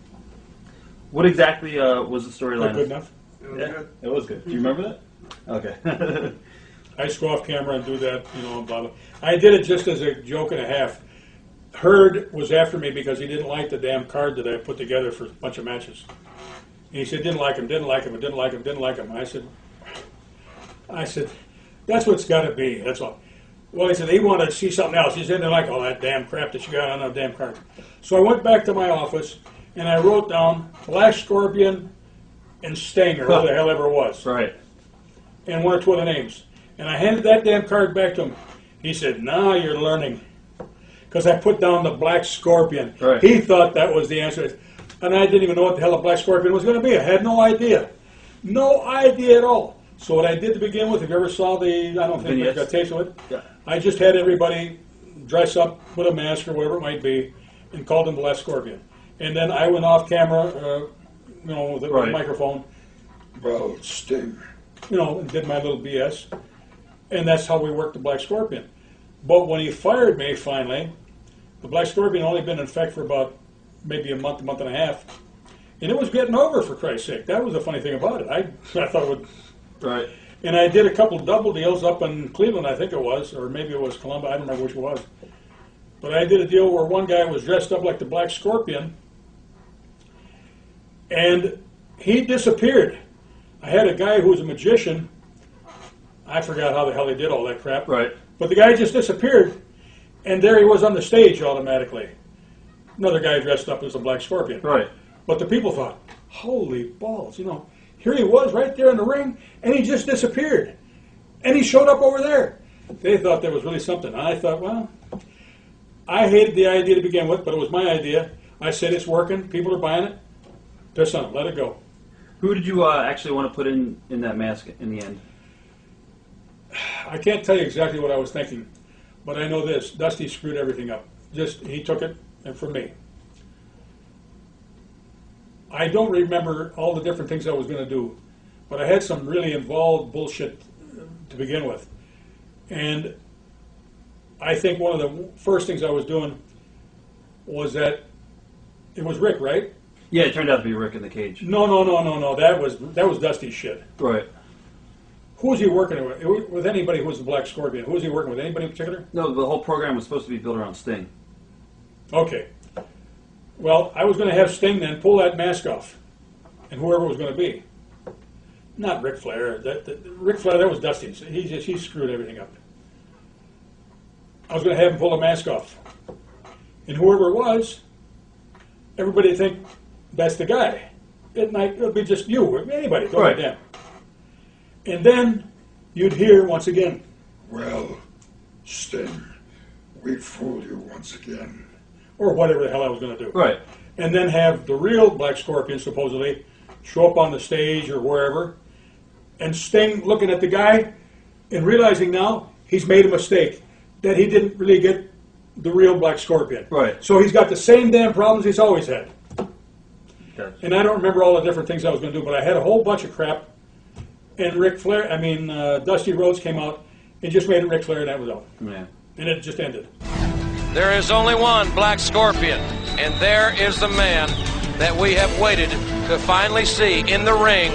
What exactly uh, was the storyline?
Good enough?
Yeah, it was good. Do you remember that? Okay.
I just go off camera and do that, you know, and blah blah. I did it just as a joke and a half. Herd was after me because he didn't like the damn card that I put together for a bunch of matches. And he said didn't like him, didn't like him, didn't like him, didn't like him. I said, I said, that's what's got to be. That's all. Well, he said he wanted to see something else. He said he didn't like all that damn crap that you got on that damn card. So I went back to my office and I wrote down Black Scorpion and Sting, or who the hell ever it was.
Right.
And one or two other names. And I handed that damn card back to him. He said, now you're learning. Because I put down the Black Scorpion.
Right.
He thought that was the answer. And I didn't even know what the hell a Black Scorpion was going to be. I had no idea. No idea at all. So what I did to begin with, if you ever saw the, I don't think you
Vignettes?
got tapes of it,
Yeah.
I just had everybody dress up with a mask or whatever it might be and called them the Black Scorpion. And then I went off camera, uh, you know, with a
Right.
microphone,
Well, Sting.
you know, and did my little BS. And that's how we worked the Black Scorpion. But when he fired me finally, the Black Scorpion only been in effect for about maybe a month, a month and a half. And it was getting over, for Christ's sake. That was the funny thing about it. I, I thought it would.
Right.
And I did a couple double deals up in Cleveland, I think it was, or maybe it was Columbus. I don't remember which it was. But I did a deal where one guy was dressed up like the Black Scorpion, and he disappeared. I had a guy who was a magician. I forgot how the hell he did all that crap.
Right.
But the guy just disappeared, and there he was on the stage automatically. Another guy dressed up as a Black Scorpion.
Right.
But the people thought, holy balls, you know, here he was right there in the ring, and he just disappeared. And he showed up over there. They thought there was really something. And I thought, well, I hated the idea to begin with, but it was my idea. I said it's working, people are buying it. There's something, let it go.
Who did you uh, actually want to put in in that mask in the end?
I can't tell you exactly what I was thinking, but I know this: Dusty screwed everything up. Just he took it, and for me, I don't remember all the different things I was going to do, but I had some really involved bullshit uh, to begin with, and I think one of the first things I was doing was that it was Ric, right?
Yeah, it turned out to be Ric in the cage.
No, no, no, no, no. That was that was Dusty's shit.
Right.
Who was he working with? With anybody who was the Black Scorpion? Who was he working with? Anybody in particular?
No, the whole program was supposed to be built around Sting.
Okay. Well, I was going to have Sting then pull that mask off, and whoever it was going to be. Not Ric Flair. That, that Ric Flair, that was Dusty's. He just he screwed everything up. I was going to have him pull the mask off, and whoever it was, everybody would think that's the guy. It might it'll be just you or anybody. Go
right
down. And then you'd hear once again.
Well, Sting, we fooled you once again.
Or whatever the hell I was going to do.
Right.
And then have the real Black Scorpion supposedly show up on the stage or wherever, and Sting looking at the guy and realizing now he's made a mistake that he didn't really get the real Black Scorpion.
Right.
So he's got the same damn problems he's always had.
Gotcha.
And I don't remember all the different things I was going to do, but I had a whole bunch of crap. And Ric Flair, I mean, uh, Dusty Rhodes came out and just made it Ric Flair, and that was all.
Yeah.
And it just ended.
There is only one Black Scorpion, and there is the man that we have waited to finally see in the ring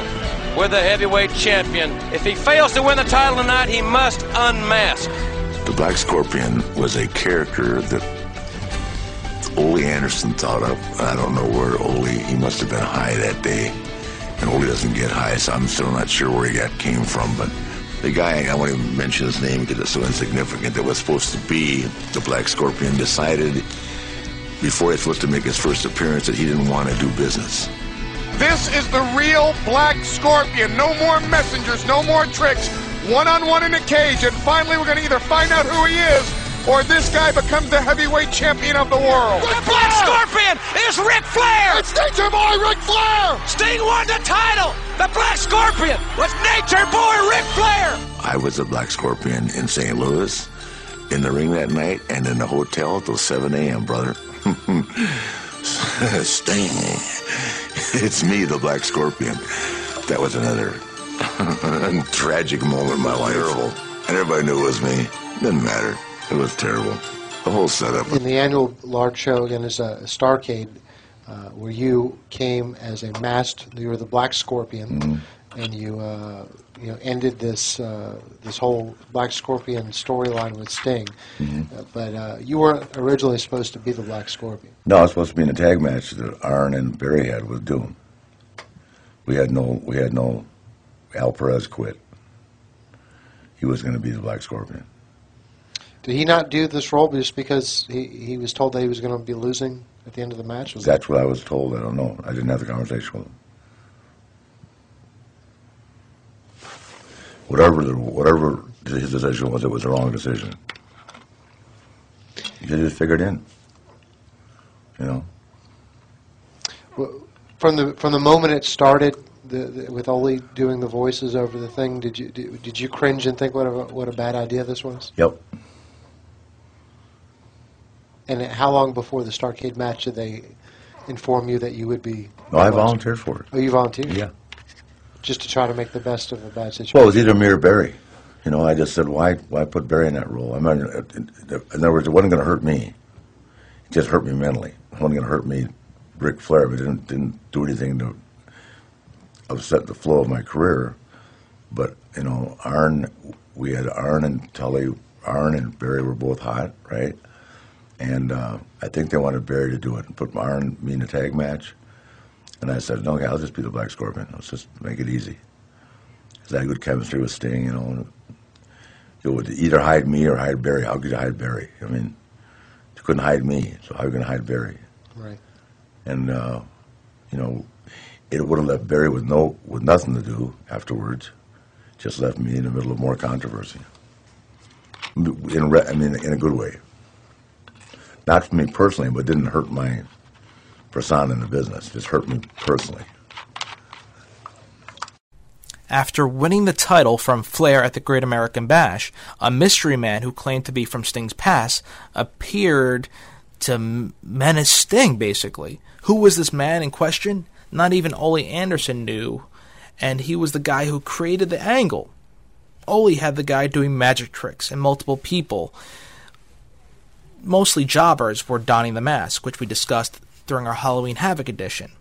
with the heavyweight champion. If he fails to win the title tonight, he must unmask.
The Black Scorpion was a character that Ole Anderson thought of. I don't know where Ole, he must have been high that day. And Ole doesn't get high, so I'm still not sure where he got came from. But
the guy, I won't even mention his name because it's so insignificant, that was supposed to be the Black Scorpion decided before he was supposed to make his first appearance that he didn't want to do business.
This is the real Black Scorpion. No more messengers, no more tricks. One on one in a cage, and finally we're going to either find out who he is or this guy becomes the heavyweight champion of the world.
The Black Scorpion is Ric Flair!
It's Nature Boy Ric Flair!
Sting won the title! The Black Scorpion was Nature Boy Ric Flair!
I was the Black Scorpion in St. Louis, in the ring that night, and in the hotel till 7 a.m., brother. Sting. It's me, the Black Scorpion. That was another tragic moment in my life. Terrible. And everybody knew it was me. Didn't matter. It was terrible. The whole setup.
In the annual large show, again, is a Starcade, uh, where you came as a masked, you were the Black Scorpion,
Mm-hmm.
and you, uh, you know, ended this uh, this whole Black Scorpion storyline with Sting.
Mhm.
Uh, but uh, you weren't originally supposed to be the Black Scorpion.
No, I was supposed to be in a tag match that Arn and Barry had with Doom. We had no, we had no. Al Perez quit. He was going to be the Black Scorpion.
Did he not do this role just because he, he was told that he was going to be losing at the end of the match? Was
That's what I was told. I don't know. I didn't have the conversation with him. Whatever the whatever his decision was, it was the wrong decision. You just figured in. You know.
Well, from the from the moment it started, the, the, with Ole doing the voices over the thing, did you did, did you cringe and think what a what a bad idea this was?
Yep.
And how long before the Starcade match did they inform you that you would be?
No, I volunteered for it.
Oh, you volunteered?
Yeah.
Just to try to make the best of a bad situation.
Well, it was either me or Barry. You know, I just said, why why put Barry in that role? I mean, in other words, it wasn't going to hurt me. It just hurt me mentally. It wasn't going to hurt me, Ric Flair, but it didn't didn't do anything to upset the flow of my career. But you know, Arn, we had Arn and Tully, Arn and Barry were both hot, right? And uh, I think they wanted Barry to do it and put Arn me in a tag match. And I said, no, okay, I'll just be the Black Scorpion. Let's just make it easy. Because I had good chemistry with Sting, you know. And you would either hide me or hide Barry. How could you hide Barry? I mean, you couldn't hide me, so how are you going to hide Barry?
Right.
And uh, you know, it would have left Barry with no with nothing to do afterwards. Just left me in the middle of more controversy. In re- I mean, in a good way. Not for me personally, but didn't hurt my persona in the business. Just hurt me personally.
After winning the title from Flair at the Great American Bash, a mystery man who claimed to be from Sting's past appeared to menace Sting, basically. Who was this man in question? Not even Ole Anderson knew, and he was the guy who created the angle. Ole had the guy doing magic tricks, and multiple people, mostly jobbers, were donning the mask, which we discussed during our Halloween Havoc edition.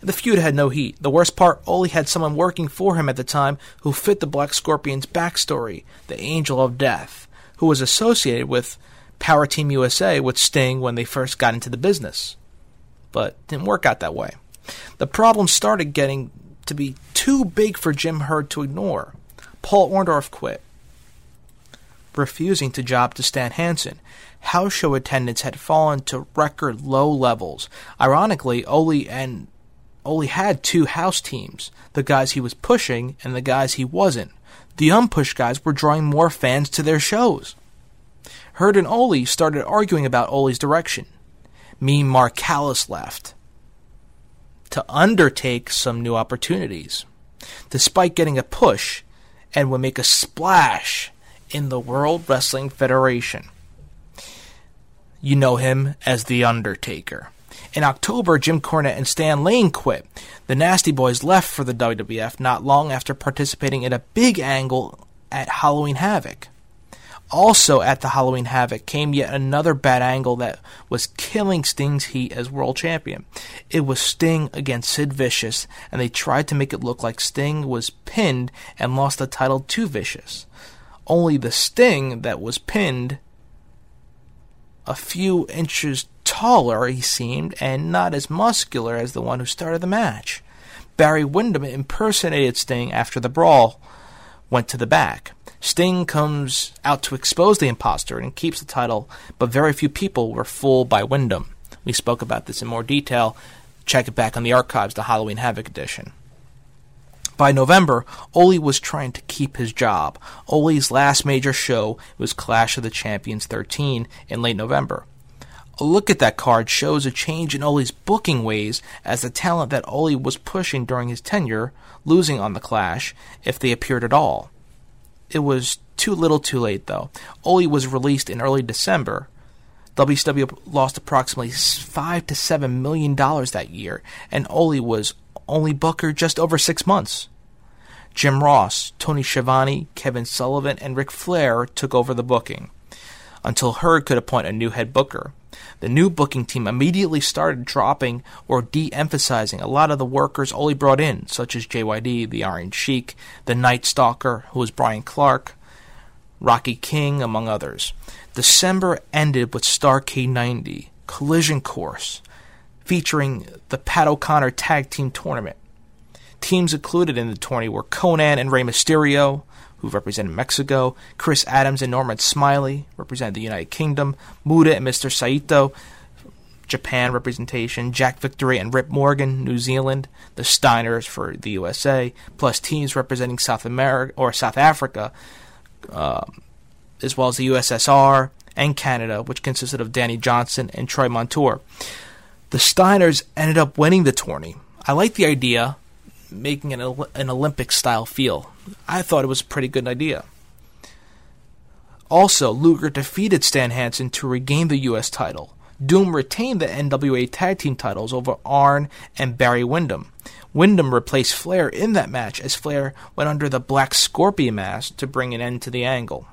The feud had no heat. The worst part, Ole had someone working for him at the time who fit the Black Scorpion's backstory, the Angel of Death, who was associated with Power Team USA with Sting when they first got into the business. But didn't work out that way. The problem started getting to be too big for Jim Herd to ignore. Paul Orndorff quit, refusing to job to Stan Hansen. House show attendance had fallen to record low levels. Ironically, Ole and Ole had two house teams the guys he was pushing and the guys he wasn't. The unpushed guys were drawing more fans to their shows. Herd and Ole started arguing about Ole's direction. Mean Mark Callous left to undertake some new opportunities. Despite getting a push and would make a splash in the World Wrestling Federation. You know him as The Undertaker. In October, Jim Cornette and Stan Lane quit. The Nasty Boys left for the WWF not long after participating in a big angle at Halloween Havoc. Also at the Halloween Havoc came yet another bad angle that was killing Sting's heat as world champion. It was Sting against Sid Vicious, and they tried to make it look like Sting was pinned and lost the title to Vicious. Only the Sting that was pinned a few inches taller, he seemed, and not as muscular as the one who started the match. Barry Windham impersonated Sting after the brawl, went to the back. Sting comes out to expose the imposter and keeps the title, but very few people were fooled by Windham. We spoke about this in more detail. Check it back on the archives, the Halloween Havoc edition. By November, Ole was trying to keep his job. Ole's last major show was Clash of the Champions 13 in late November. A look at that card shows a change in Ole's booking ways as the talent that Ole was pushing during his tenure, losing on the Clash, if they appeared at all. It was too little too late, though. Ole was released in early December. WCW lost approximately five to seven million dollars that year, and Ole was only Booker just over six months. Jim Ross, Tony Schiavone, Kevin Sullivan, and Ric Flair took over the booking until Herd could appoint a new head booker. The new booking team immediately started dropping or de emphasizing a lot of the workers Ole brought in, such as JYD, the Iron Sheik, the Night Stalker, who was Bryan Clark, Rocky King, among others. December ended with Starcade 90, Collision Course, featuring the Pat O'Connor Tag Team Tournament. Teams included in the tourney were Konnan and Rey Mysterio, who represented Mexico, Chris Adams and Norman Smiley represented the United Kingdom, Muta and Mr. Saito, Japan representation, Jack Victory and Rip Morgan, New Zealand, the Steiners for the USA, plus teams representing South America or South Africa, uh, as well as the USSR and Canada, which consisted of Danny Johnson and Troy Montour. The Steiners ended up winning the tourney. I like the idea, making an, an Olympic style feel. I thought it was a pretty good idea. Also, Luger defeated Stan Hansen to regain the U.S. title. Doom retained the NWA Tag Team titles over Arn and Barry Windham. Windham replaced Flair in that match as Flair went under the Black Scorpion mask to bring an end to the angle.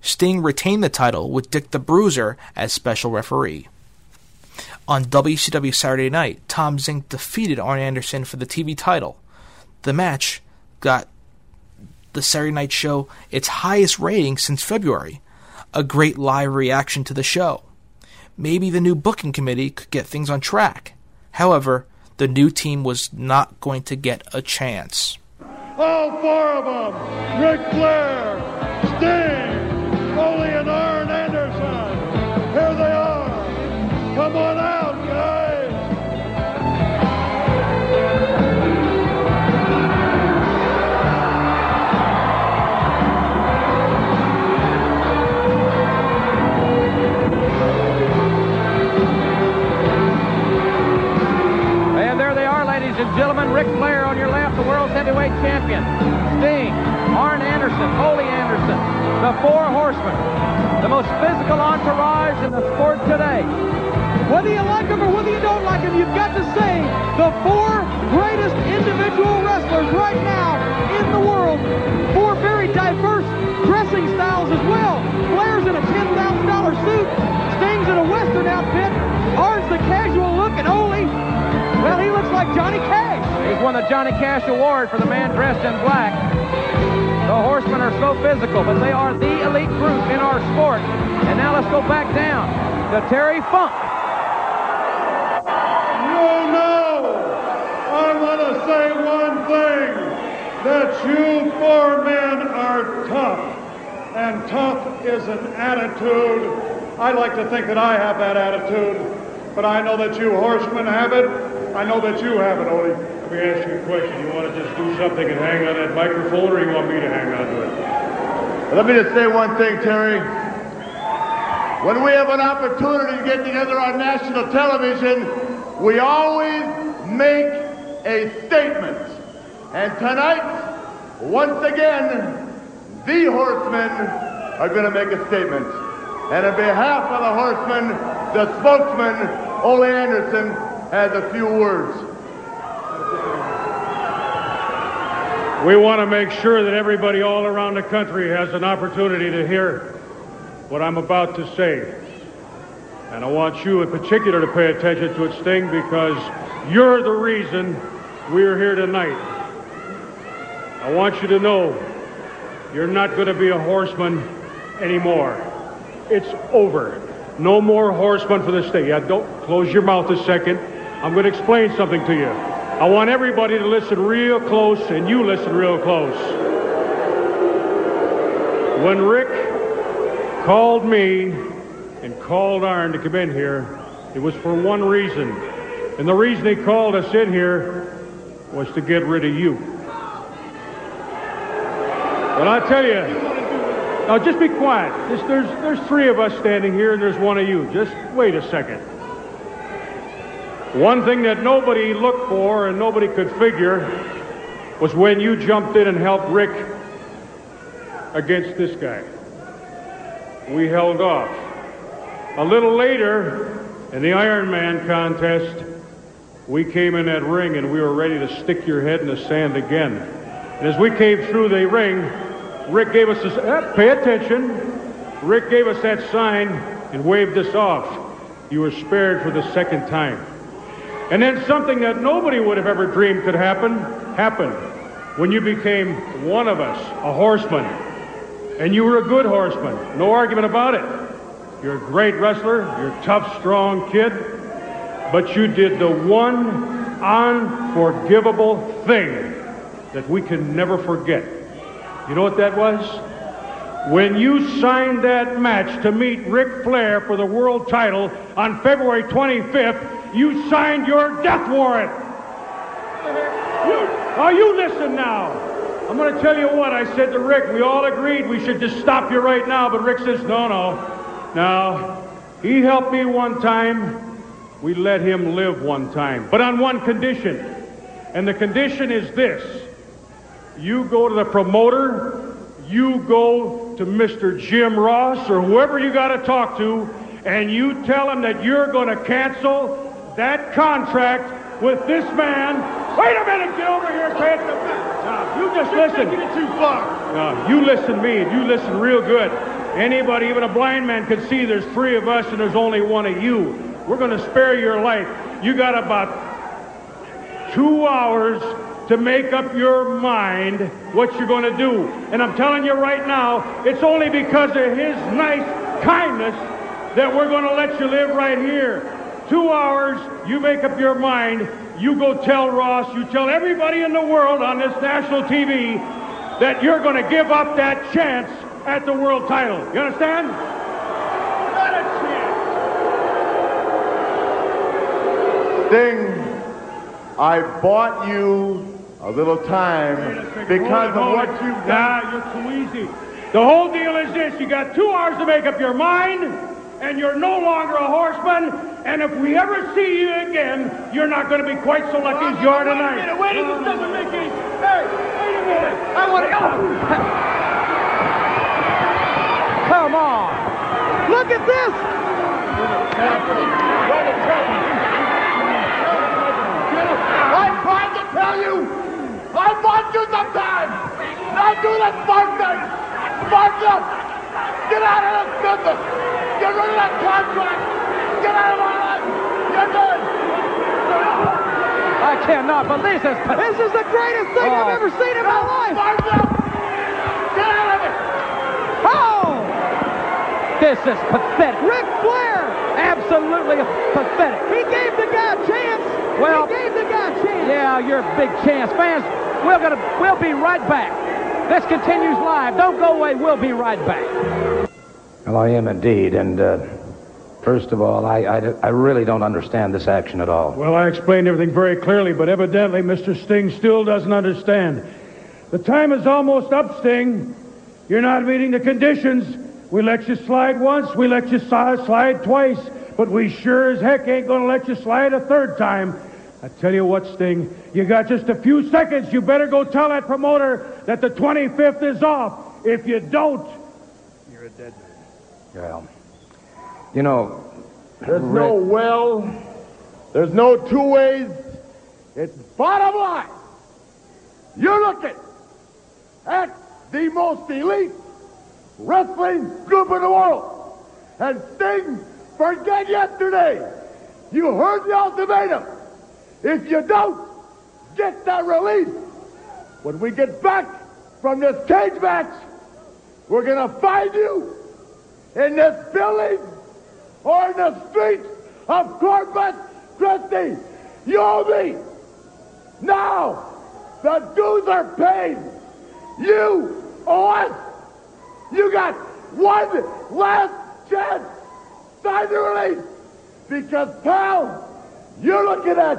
Sting retained the title with Dick the Bruiser as special referee. On WCW Saturday Night, Tom Zenk defeated Arn Anderson for the TV title. The match got the Saturday Night Show its highest rating since February, a great live reaction to the show. Maybe the new booking committee could get things on track. However, the new team was not going to get a chance.
All four of them Ric Flair, Sting, and
gentlemen. Ric Flair on your left, the world's heavyweight champion. Sting, Arn Anderson, Ole Anderson, the Four Horsemen, the most physical entourage in the sport today.
Whether you like them or whether you don't like them, you've got to say the four greatest individual wrestlers right now in the world. Four very diverse dressing styles as well. Flair's in a $10,000 suit. Sting's in a Western outfit. Arn's the casual look, and Ole, Johnny Cash.
He's won the Johnny Cash Award for the man dressed in black. The Horsemen are so physical, but they are the elite group in our sport. And now let's go back down to Terry Funk.
No, no. I want to say one thing. That you four men are tough. And tough is an attitude. I like to think that I have that attitude. But I know that you horsemen have it. I know that you have it, Ole.
Let me ask you a question. You want to just do something and hang on that microphone, or you want me to hang on to it?
Let me just say one thing, Terry. When we have an opportunity to get together on national television, we always make a statement. And tonight, once again, the horsemen are going to make a statement. And on behalf of the horsemen, the spokesman, Ole Anderson, has a few words.
We want to make sure that everybody all around the country has an opportunity to hear what I'm about to say. And I want you in particular to pay attention to it, Sting, because you're the reason we're here tonight. I want you to know you're not going to be a horseman anymore. It's over. No more horsemen for the state. Yeah, don't close your mouth a second. I'm going to explain something to you. I want everybody to listen real close, and you listen real close. when Ric called me and called Arn to come in here, it was for one reason. And the reason he called us in here was to get rid of you. But I tell you, now just be quiet. There's, there's three of us standing here and there's one of you. Just wait a second. One thing that nobody looked for and nobody could figure was when you jumped in and helped Ric against this guy. We held off. A little later, in the Iron Man contest, we came in that ring and we were ready to stick your head in the sand again. And as we came through the ring, Ric gave us this, eh, pay attention. Ric gave us that sign and waved us off. You were spared for the second time. And then something that nobody would have ever dreamed could happen, happened when you became one of us, a horseman. And you were a good horseman. No argument about it. You're a great wrestler. You're a tough, strong kid. But you did the one unforgivable thing that we can never forget. You know what that was? When you signed that match to meet Ric Flair for the world title on February 25th, you signed your death warrant. You, you listen now. I'm going to tell you what I said to Ric. We all agreed we should just stop you right now, but Ric says, no, no. Now, he helped me one time. We let him live one time, but on one condition. And the condition is this. You go to the promoter, you go to Mr. Jim Ross or whoever you got to talk to, and you tell him that you're going to cancel that contract with this man. Wait a minute, get over here, Pat. Now, you just listen.
Taking it too far.
Now, you listen to me, and you listen real good. Anybody, even a blind man, could see there's three of us and there's only one of you. We're going to spare your life. You got about two hours to make up your mind what you're going to do. And I'm telling you right now, it's only because of his nice kindness that we're going to let you live right here. Two hours, you make up your mind. You go tell Ross, you tell everybody in the world on this national TV that you're going to give up that chance at the world title. You understand? Not a chance.
Sting, I bought you a little time because of what you've done.
Nah, you're too easy. The whole deal is this. You got two hours to make up your mind, and you're no longer a horseman. And if we ever see you again, you're not going to be quite so lucky as you are tonight.
Wait a minute, wait a minute, any... Hey, wait a minute. I want to...
Come on. Look at this.
I tried to tell you. I bought you sometimes. Now do thing. Smarten up. Get out of this business. Get rid of that contract. Get out of my life. You're done.
I cannot believe this. This is the greatest thing
Oh.
I've ever seen in my life.
Get out of it.
Oh! This is pathetic. Ric Flair, absolutely pathetic. He gave the guy a chance.
Well-
he gave the guy a chance.
Yeah, you're a big chance. Fans, we're gonna we'll be right back. This continues live. Don't go away. We'll be right back.
Well, I am indeed. And uh, first of all, I, I, I really don't understand this action at all.
Well, I explained everything very clearly, but evidently Mr. Sting still doesn't understand. The time is almost up, Sting. You're not meeting the conditions. We let you slide once, we let you slide twice, but we sure as heck ain't gonna let you slide a third time. I tell you what, Sting, you got just a few seconds. You better go tell that promoter that the 25th is off. If you don't, you're a dead man.
Well, you know,
There's no well. There's no two ways. It's bottom line. You're looking at the most elite wrestling group in the world. And Sting, forget yesterday. You heard the ultimatum. If you don't get that release, when we get back from this cage match, we're going to find you in this building or in the streets of Corpus Christi. You owe me. Now, the dues are paid. You owe us.
You got one last chance. Sign the release. Because, pal, you're looking at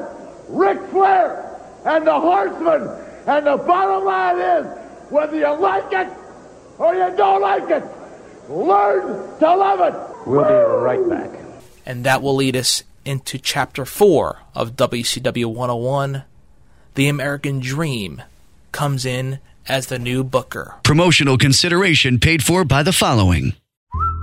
Ric Flair and the Horseman. And the bottom line is, whether you like it or you don't like it, learn to love it.
We'll be right back.
And that will lead us into chapter 4 of WCW 101. The American Dream comes in as the new booker.
Promotional consideration paid for by the following.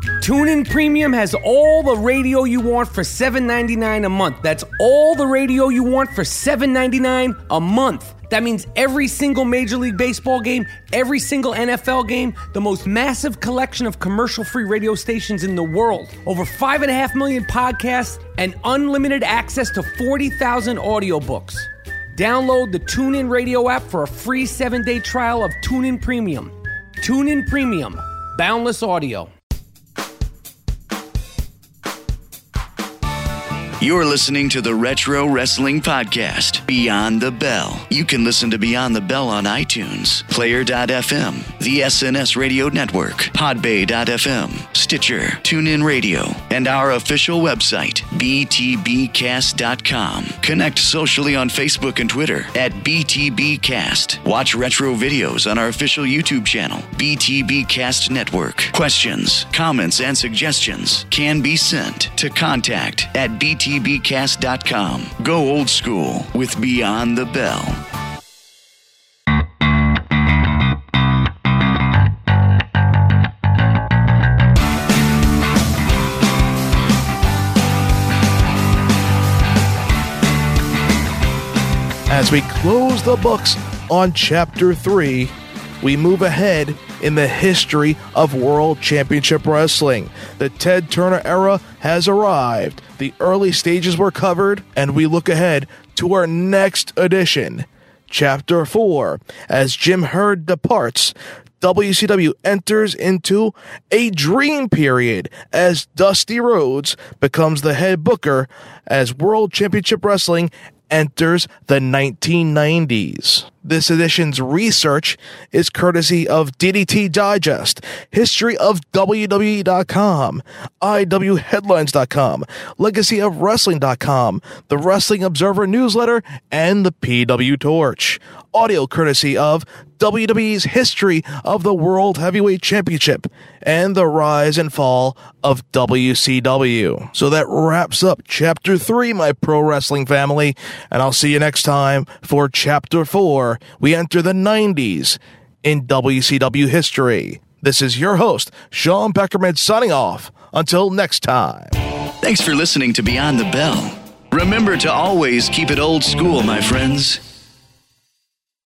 TuneIn Premium has all the radio you want for $7.99 a month. That's all the radio you want for $7.99 a month. That means every single Major League Baseball game, every single NFL game, the most massive collection of commercial free radio stations in the world, over 5.5 million podcasts, and unlimited access to 40,000 audiobooks. Download the TuneIn Radio app for a free seven day trial of TuneIn Premium. TuneIn Premium, boundless audio.
You're listening to the Retro Wrestling Podcast, Beyond the Bell. You can listen to Beyond the Bell on iTunes, Player.fm, the SNS Radio Network, Podbay.fm, Stitcher, TuneIn Radio, and our official website, BTBcast.com. Connect socially on Facebook and Twitter at BTBcast. Watch retro videos on our official YouTube channel, BTBcast Network. Questions, comments, and suggestions can be sent to contact at BTBcast.com. Go old school with Beyond the Bell.
As we close the books on Chapter 3, we move ahead in the history of World Championship Wrestling. The Ted Turner era has arrived, the early stages were covered, and we look ahead to our next edition, Chapter 4. As Jim Herd departs, WCW enters into a dream period as Dusty Rhodes becomes the head booker as World Championship Wrestling enters the 1990s. This edition's research is courtesy of DDT Digest, History of WWE.com, IWHeadlines.com, Legacy of Wrestling.com, the Wrestling Observer Newsletter, and the PW Torch. Audio courtesy of WWE's History of the World Heavyweight Championship and the Rise and Fall of WCW. So that wraps up Chapter 3, my pro wrestling family, and I'll see you next time for Chapter 4. We enter the 90s in WCW history. This is your host, Sean Beckerman, signing off. Until next time.
Thanks for listening to Beyond the Bell. Remember to always keep it old school, my friends.